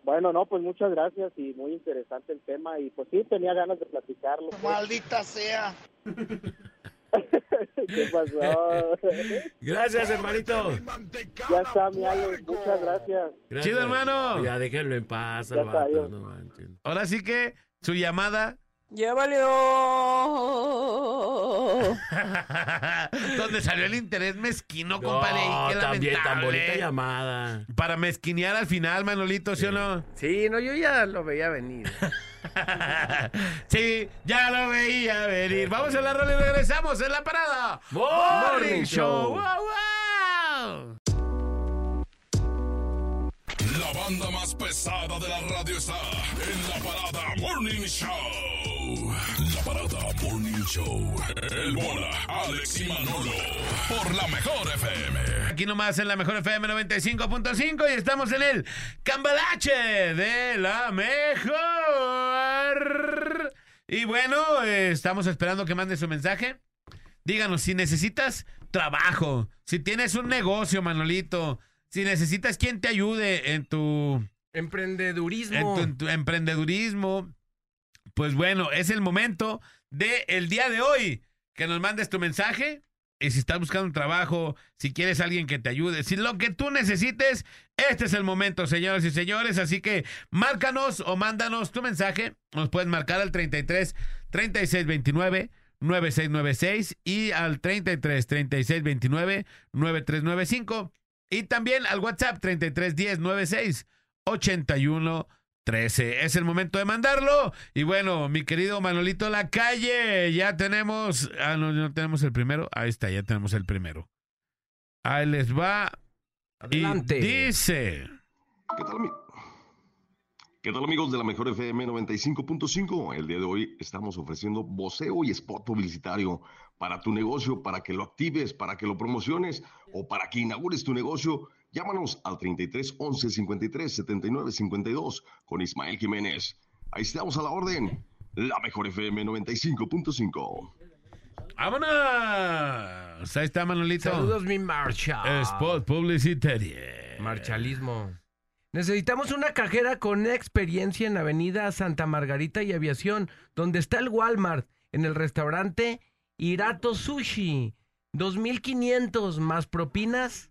Bueno, no, pues muchas gracias y muy interesante el tema y pues sí, tenía ganas de platicarlo. Maldita sea. ¿Qué pasó? Gracias, hermanito. ya está, mi Alex, muchas gracias. Gracias. Chido, hermano. Ya déjenlo en paz Ya está, no manchen. Ahora sí que su llamada Ya valió. Donde salió el interés mezquino, No, compadre. qué también tan bonita llamada. Para mezquinear al final, Manolito, ¿sí o no? Sí, no, yo ya lo veía venir. sí, ya lo veía venir. Vamos a la rola y regresamos en la parada. Morning Show. Wow, wow. La banda más pesada de la radio está en la parada Morning Show. La parada Morning Show. El bola, Alex y Manolo. Por la mejor FM. Aquí nomás en la mejor FM 95.5 y estamos en el Cambalache de la mejor. Y bueno, eh, estamos esperando que mande su mensaje. Díganos si necesitas trabajo, si tienes un negocio, Manolito, si necesitas quien te ayude en tu Emprendedurismo. en tu, en tu emprendedurismo. Pues bueno, es el momento de el día de hoy que nos mandes tu mensaje. Y si estás buscando un trabajo, si quieres alguien que te ayude, si lo que tú necesites, este es el momento, señoras y señores. Así que márcanos o mándanos tu mensaje. Nos puedes marcar al 33 36 29 9696 y al 33 36 29 9395 y también al WhatsApp 33 10 96 81 13. Es el momento de mandarlo. Y bueno, mi querido Manolito La Calle, ya tenemos. Ah, no, no tenemos el primero. Ahí está, ya tenemos el primero. Ahí les va. Adelante. Y dice. ¿Qué tal, ¿Qué tal amigos de la Mejor FM 95.5? El día de hoy estamos ofreciendo voceo y spot publicitario para tu negocio, para que lo actives, para que lo promociones o para que inaugures tu negocio. Llámanos al 33 11 53 79 52 con Ismael Jiménez. Ahí estamos a la orden. La Mejor FM 95.5. ¡Vámonos! Ahí está Manolito. Saludos, mi Marshall. Spot Publicity. Marchalismo. Necesitamos una cajera con experiencia en Avenida Santa Margarita y Aviación, donde está el Walmart, en el restaurante Irato Sushi. 2.500 más propinas.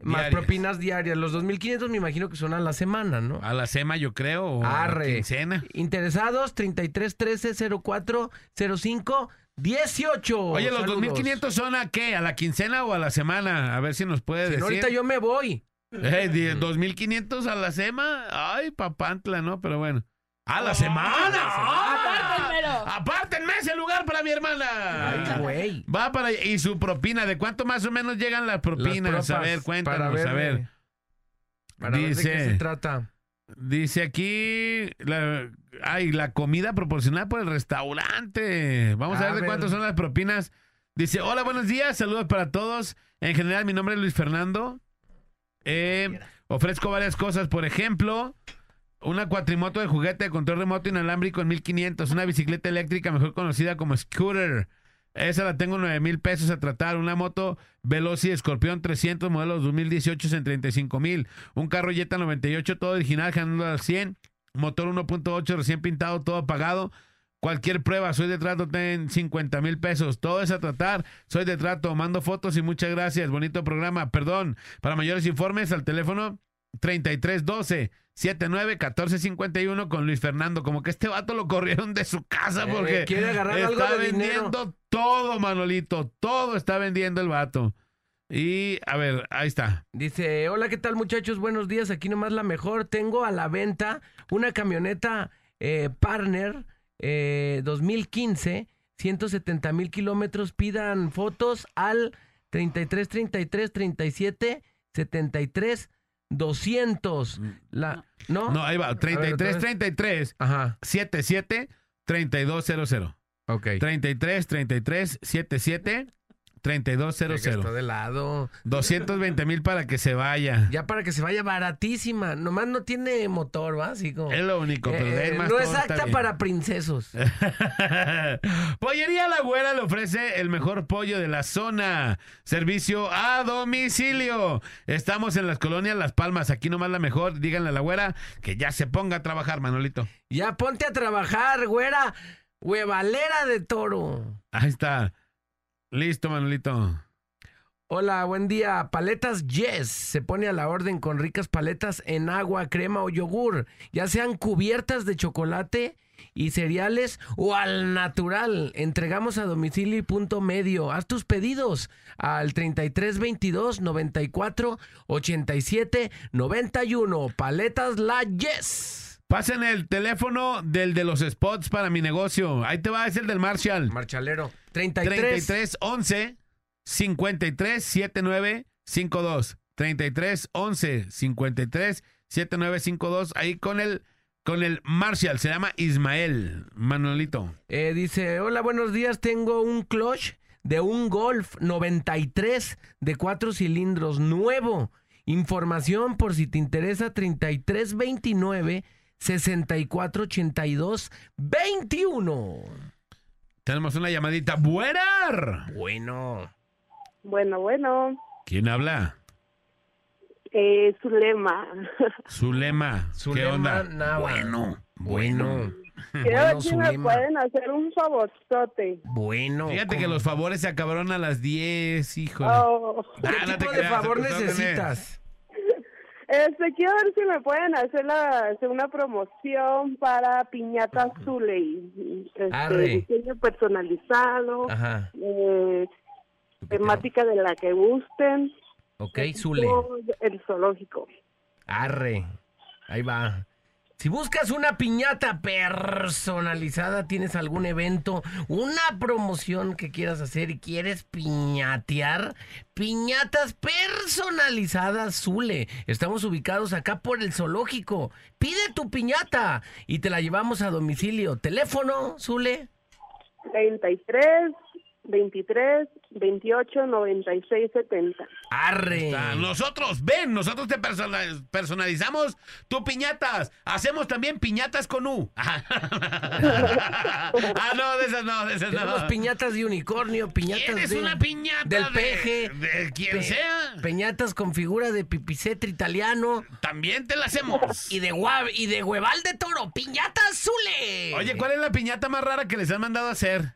Más Diarias. propinas diarias. Los 2.500 me imagino que son a la semana, ¿no? A la SEMA, yo creo. O a la quincena. Interesados, 33 13 04 05 18. Oye, ¿los Saludos. 2.500 son a qué? ¿A la quincena o a la semana? A ver si nos puede decir. ahorita yo me voy. Eh, di- 2.500 a la SEMA. Ay, papantla, ¿no? Pero bueno. ¡A la semana! ¡Ah! ¡Apártenme ese lugar para mi hermana! Ay, güey. Va para y su propina. ¿De cuánto más o menos llegan las propinas? Las a ver, cuéntanos, para ver, a ver. Para ver de qué se trata. Dice aquí, la, ay, la comida proporcionada por el restaurante. Vamos a, A ver de ver. cuántas son las propinas. Dice, hola, buenos días, saludos para todos. En general, mi nombre es Luis Fernando. Eh, ofrezco varias cosas, por ejemplo, una cuatrimoto de juguete de control remoto inalámbrico en 1500, una bicicleta eléctrica mejor conocida como scooter. Esa la tengo en 9 mil pesos a tratar. Una moto Veloci Escorpión 300 modelos 2018 en 35 mil. Un carro Jetta 98 todo original, ganando al 100. Motor 1.8 recién pintado, todo pagado. Cualquier prueba, soy de trato, ten 50 mil pesos. Todo es a tratar, soy de trato, mando fotos y muchas gracias. Bonito programa, perdón. Para mayores informes al teléfono 3312 79 14 51 con Luis Fernando. Como que este vato lo corrieron de su casa Eh, porque quiere agarrar algo está de dinero. vendiendo todo, Manolito. Todo está vendiendo el vato. Y a ver, ahí está. Dice, hola, ¿qué tal muchachos? Buenos días, aquí nomás la mejor. Tengo a la venta una camioneta eh, Partner eh, 2015, 170 mil kilómetros. Pidan fotos al 33 33 37 73 200. La, ¿No? No, ahí va. A ver, otra 33 vez. 33 Ajá. 77 3200. Ok. 33 33 77 3200. Está de lado. 220 mil para que se vaya. Ya para que se vaya baratísima. Nomás no tiene motor, como... Es lo único, pero de ahí Eh, más no es bien. para princesos. Pollería La Güera le ofrece el mejor pollo de la zona. Servicio a domicilio. Estamos en las colonias Las Palmas. Aquí nomás la mejor. Díganle a la güera que ya se ponga a trabajar, Manolito. Ya ponte a trabajar, güera. Huevalera de toro. Ahí está. Listo, Manolito. Hola, buen día. Paletas Yes. Se pone a la orden con ricas paletas en agua, crema o yogur. Ya sean cubiertas de chocolate y cereales o al natural. Entregamos a domicilio y punto medio. Haz tus pedidos al 3322 94 87 91. Paletas La Yes. Pasen el teléfono del de los spots para mi negocio. Ahí te va, es el del Marshall. Marchalero. 33 33 11 53 79 52. 33 11 53 79 52. Ahí con el con el Marshall. Se llama Ismael Manolito. Eh, dice, hola, buenos días, tengo un clutch de un Golf 93 de cuatro cilindros nuevo. Información por si te interesa 3329 6482 21. Tenemos una llamadita. ¡Buena! Bueno. Bueno, bueno, ¿Quién habla? eh, Zulema. Zulema. ¿Qué Zulema onda? Nava. Bueno. Bueno. Quiero ver Bueno, si me Zulema. pueden hacer un favorzote. Bueno. Fíjate que ¿cómo? los favores se acabaron a las 10, híjole. Oh. ¿Qué Ah, no te tipo de creas, favor necesitas? Este, quiero ver si me pueden hacer, la, hacer una promoción para Piñata Zuley. Este, Arre. diseño personalizado, Ajá. eh, temática de la que gusten. Ok, Zule. El zoológico. Arre. Ahí va. Si buscas una piñata personalizada, tienes algún evento, una promoción que quieras hacer y quieres piñatear, piñatas personalizadas Zule. Estamos ubicados acá por el zoológico. Pide tu piñata y te la llevamos a domicilio. Teléfono, Zule. 33, 23, 28 96 70. Arre. Nosotros, ven, nosotros te persona- personalizamos tu piñatas. Hacemos también piñatas con U. ah, no, de esas no, de esas Tenemos no. piñatas de unicornio, piñatas ¿Quieres de... una piñata del de- peje. de quien Pe- sea? Piñatas con figura de pipicetre italiano. También te la hacemos. Y de, gua- y de hueval de toro. ¡Piñatas Zule! Oye, ¿cuál es la piñata más rara que les han mandado a hacer?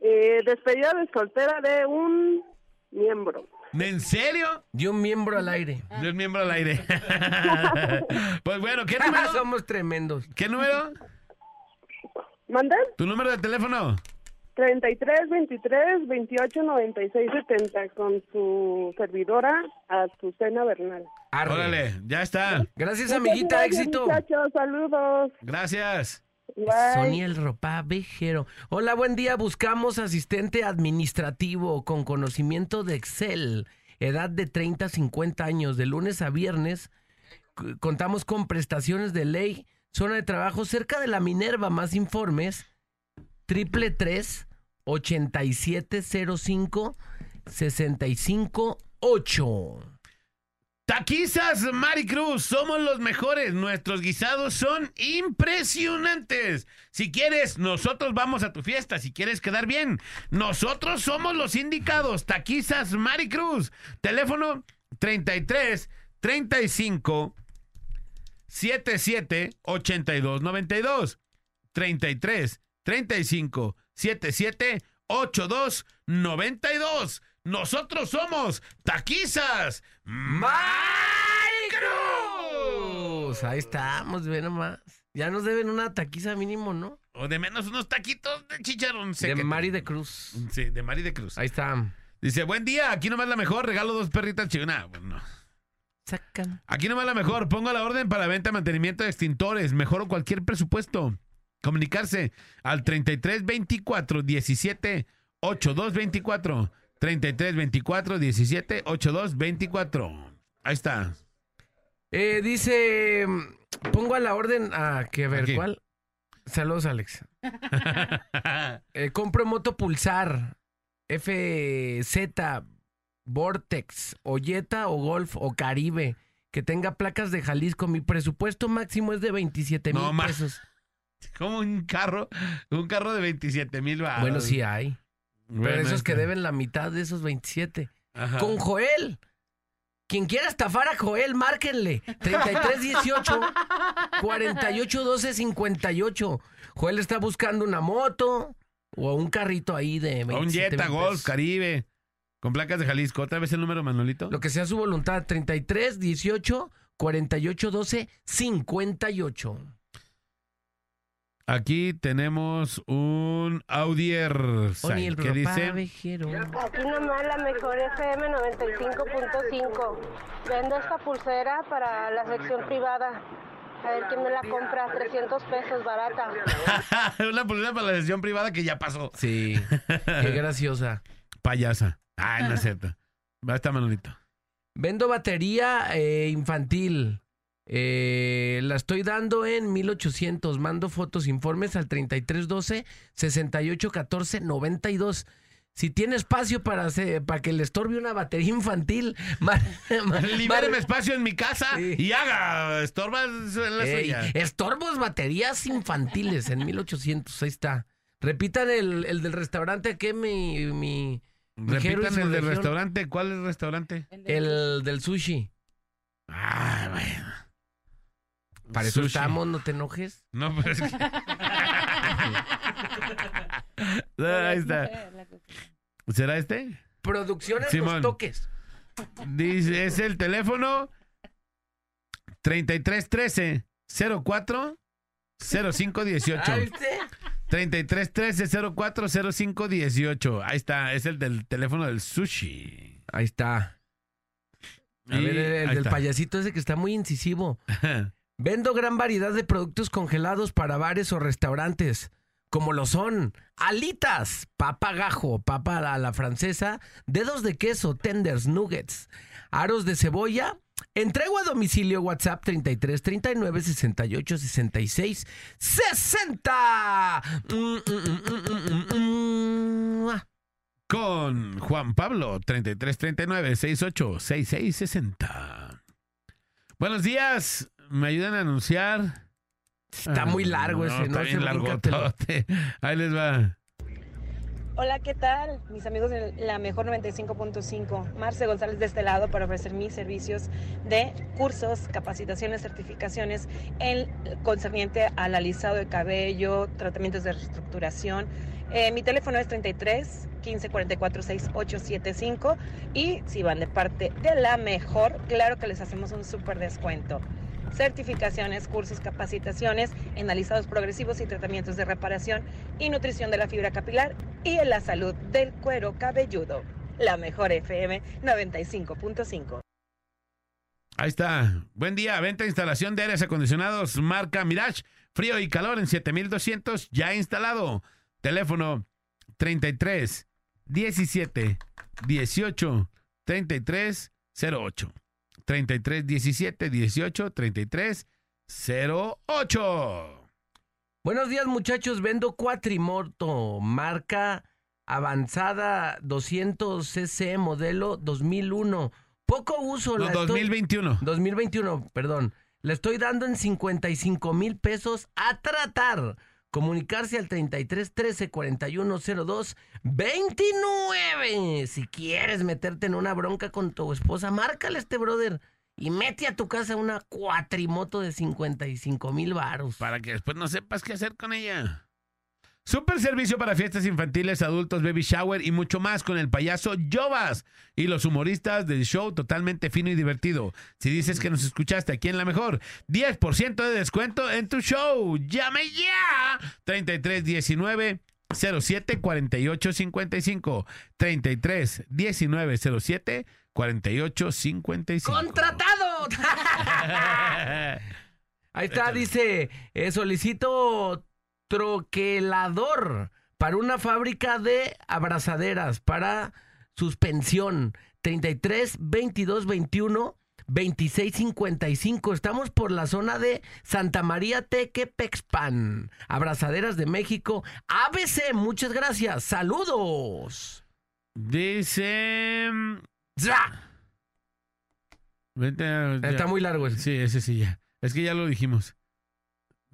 Eh, despedida de soltera de un miembro. ¿En serio? Y un miembro al aire. De un miembro al aire. pues bueno, ¿qué número? Somos tremendos. ¿Qué número? ¿Mandan? ¿Tu número de teléfono? 33 23 28 96 70 con su servidora Azucena Bernal. Arre. Órale, ya está. Gracias, amiguita. gracias, Éxito. Muchachos, saludos. Gracias. Sonia el ropa vejero. Hola, buen día. Buscamos asistente administrativo con conocimiento de Excel. Edad de 30 a 50 años, de lunes a viernes. Contamos con prestaciones de ley. Zona de trabajo cerca de la Minerva. Más informes. Triple tres 8705 658. Taquizas Maricruz, somos los mejores. Nuestros guisados son impresionantes. Si quieres, nosotros vamos a tu fiesta. Si quieres quedar bien, nosotros somos los indicados. Taquizas Maricruz. Teléfono 33 35 77 82 92. 33 35 77 82 92. Nosotros somos Taquizas. Pues ahí estamos, ve nomás. Ya nos deben una taquiza mínimo, ¿no? O de menos unos taquitos de chicharrón. De. Mari de Cruz. Sí, de Mari de Cruz. Ahí está. Dice, buen día, aquí nomás la mejor, regalo dos perritas chinas. Bueno, Sacan. Aquí nomás la mejor, pongo la orden para venta, mantenimiento de extintores, mejoro cualquier presupuesto. Comunicarse al 33 24 17 82 24. 33 24 17 82 24. Ahí está. Eh, dice, pongo a la orden, a que a ver, Aquí. ¿cuál? Saludos, Alex. Eh, compro moto Pulsar, FZ, Vortex, o Jetta, o Golf, o Caribe, que tenga placas de Jalisco. Mi presupuesto máximo es de 27 mil No, pesos. Como un carro, un carro de 27 mil. Bueno, sí hay. Pero Bueno, esos que deben la mitad de esos 27. Ajá. Con Joel. Quien quiera estafar a Joel, márquenle. 3318 4812 58. Joel está buscando una moto o un carrito ahí de O 27 un Jetta, Golf. Caribe, con placas de Jalisco. ¿Otra vez el número, Manolito? Lo que sea su voluntad. 3318 4812 58. Aquí tenemos un Audier que dice... vejero. Aquí nomás la mejor FM 95.5. Vendo esta pulsera para la sección privada. A ver quién me la compra. 300 pesos, barata. Una pulsera para la sesión privada que ya pasó. Sí, qué graciosa. Payasa. Ay, no es cierto. Va está Manolito. Vendo batería eh, infantil. Eh, la estoy dando en 1800. Mando fotos, informes al 3312 6814 92. Si tiene espacio para, hacer- para que le estorbe una batería infantil, mar- mar- Libéreme mar- espacio en mi casa Sí. y haga estorbas en la Ey, suya. estorbos baterías infantiles en 1800. Ahí está. Repitan el, el del restaurante que mi, mi, mi Repitan el del restaurante. ¿Cuál es el restaurante? El del sushi. Ah, bueno. Para eso Sushi. estamos, no te enojes. No, pero es que... Ahí está. ¿Será este? Producciones Simón. los toques. Dice, es el teléfono 3313 04 0518. Ah, ¿viste? 3313 04 0518. Ahí está, es el del teléfono del sushi. Ahí está. A Y ver, el, el ahí del está. payasito ese que está muy incisivo. Vendo gran variedad de productos congelados para bares o restaurantes, como lo son alitas, papa gajo, papa a la francesa, dedos de queso, tenders, nuggets, aros de cebolla. Entrego a domicilio WhatsApp 33 39 68 66 60. Mm, mm, mm, mm, mm, mm, mm. con Juan Pablo, 3339-686660. Buenos días, ¿me ayudan a anunciar? Está muy largo ese, Está no, bien ese bríncatelo. largotote. Ahí les va. Hola, ¿qué tal? Mis amigos de la Mejor 95.5. Marce González de este lado para ofrecer mis servicios de cursos, capacitaciones, certificaciones en concerniente al alisado de cabello, tratamientos de reestructuración. Eh, mi teléfono es 33 15 44 6875 y si van de parte de la Mejor, claro que les hacemos un súper descuento certificaciones, cursos, capacitaciones en alisados progresivos y tratamientos de reparación y nutrición de la fibra capilar y en la salud del cuero cabelludo. La mejor FM 95.5. Ahí está. Buen día. Venta e instalación de aires acondicionados marca Mirage. Frío y calor en 7200 ya instalado. Teléfono 33 17 18 33 08. 33 17 18 33 08. Buenos días, muchachos. Vendo cuatrimoto, marca avanzada 200 cc, modelo 2001. Poco uso. No, la estoy- 2021. 2021, perdón. Le estoy dando en 55 mil pesos a tratar. Comunicarse al 33 13 41 02 29. Si quieres meterte en una bronca con tu esposa, márcale a este brother y mete a tu casa una cuatrimoto de 55 mil varos. Para que después no sepas qué hacer con ella. Super servicio para fiestas infantiles, adultos, baby shower y mucho más con el payaso Jovas y los humoristas del show totalmente fino y divertido. Si dices que nos escuchaste aquí en La Mejor, 10% de descuento en tu show. ¡Llame ya! 33 19 07 48 55 33 19 07 48 55 ¡Contratado! Ahí está, dice, eh, solicito troquelador para una fábrica de abrazaderas para suspensión 33 22 21 26 55. Estamos por la zona de Santa María Tequepexpan. Abrazaderas de México. ABC, muchas gracias. Saludos. Dice. ¡Za! Vete, Está muy largo ese. Sí, ese sí ya. Es que ya lo dijimos.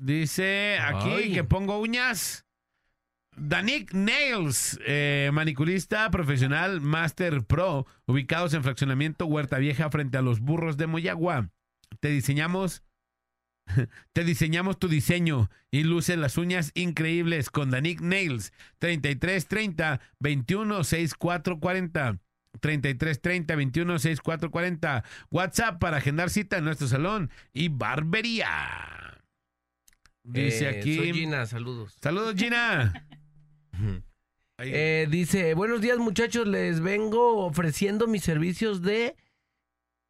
Dice aquí Ay. que pongo uñas. Danik Nails, eh, manicurista profesional Master Pro, ubicados en fraccionamiento Huerta Vieja frente a los burros de Moyagua. Te diseñamos, te diseñamos tu diseño y luce las uñas increíbles con Danik Nails. 3330 21 64 40. 33 30 21 64 40. WhatsApp para agendar cita en nuestro salón y barbería. Dice Eh, aquí. soy Gina, saludos. Saludos, Gina. Eh, dice, buenos días muchachos, les vengo ofreciendo mis servicios de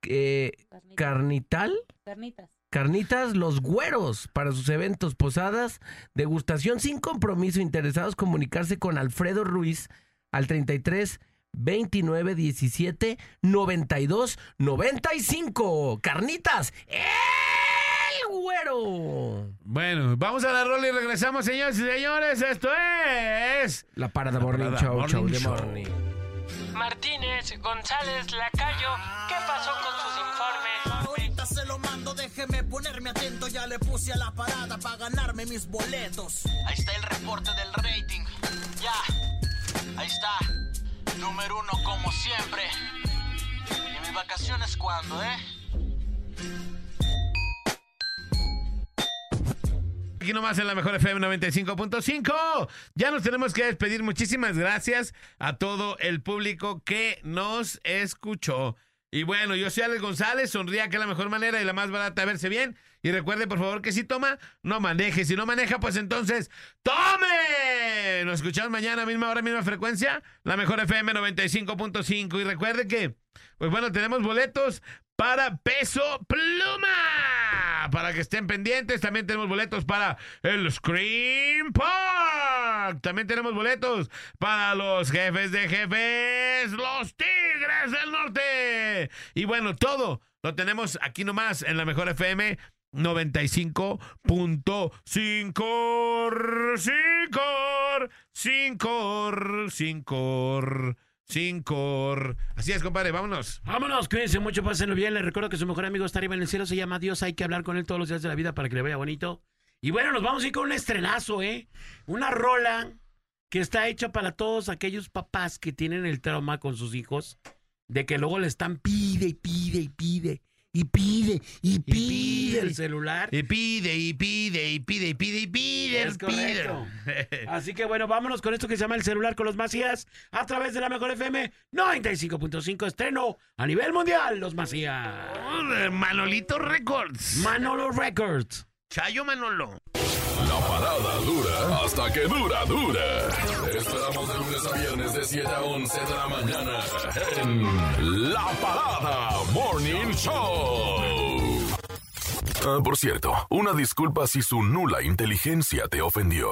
eh, carnital, Carnitas. carnitas los güeros para sus eventos, posadas, degustación sin compromiso, interesados comunicarse con Alfredo Ruiz al 33 29 17 92 95. Carnitas, el güero. Bueno, vamos a la rola y regresamos, señores y señores. Esto es. La Parada Morning Parada Show, Morning show de morning. Martínez, González, Lacayo, ¿qué pasó con sus informes? Ahorita se lo mando, déjeme ponerme atento. Ya le puse a la parada para ganarme mis boletos. Ahí está el reporte del rating. Ya, ahí está. Número uno como siempre. ¿Y mis vacaciones cuándo, eh? Aquí nomás en la mejor FM 95.5. Ya nos tenemos que despedir. Muchísimas gracias a todo el público que nos escuchó. Y bueno, yo soy Alex González, sonría que es la mejor manera y la más barata verse bien. Y recuerde, por favor, que si toma, no maneje. Si no maneja, pues entonces, ¡tome! Nos escuchamos mañana, misma hora, misma frecuencia. La mejor FM 95.5. Y recuerde que, pues bueno, tenemos boletos para Peso Pluma. Para que estén pendientes. También tenemos boletos para el Scream Park. También tenemos boletos para los jefes de jefes, los Tigres del Norte. Y bueno, todo lo tenemos aquí nomás en la mejor FM 95.5. Cincor, Cincor, Cincor, Cincor. Así es, compadre, vámonos. Vámonos, cuídense mucho, pásenlo bien. Les recuerdo que su mejor amigo está arriba en el cielo, se llama Dios. Hay que hablar con él todos los días de la vida para que le vaya bonito. Y bueno, nos vamos a ir con un estrenazo, ¿eh? Una rola que está hecha para todos aquellos papás que tienen el trauma con sus hijos, de que luego le están pide y pide y pide y pide y pide el celular. Y pide, y pide, y pide, y pide, y pide, Es pide. correcto. Así que bueno, vámonos con esto que se llama el celular con los Macías a través de la mejor FM 95.5 estreno a nivel mundial, los Macías. Manolito Records. Manolo Records. Chayo Manolo. La parada dura hasta que dura, dura. Te esperamos de lunes a viernes de 7 a 11 de la mañana en La Parada Morning Show. Ah, por cierto, una disculpa si su nula inteligencia te ofendió.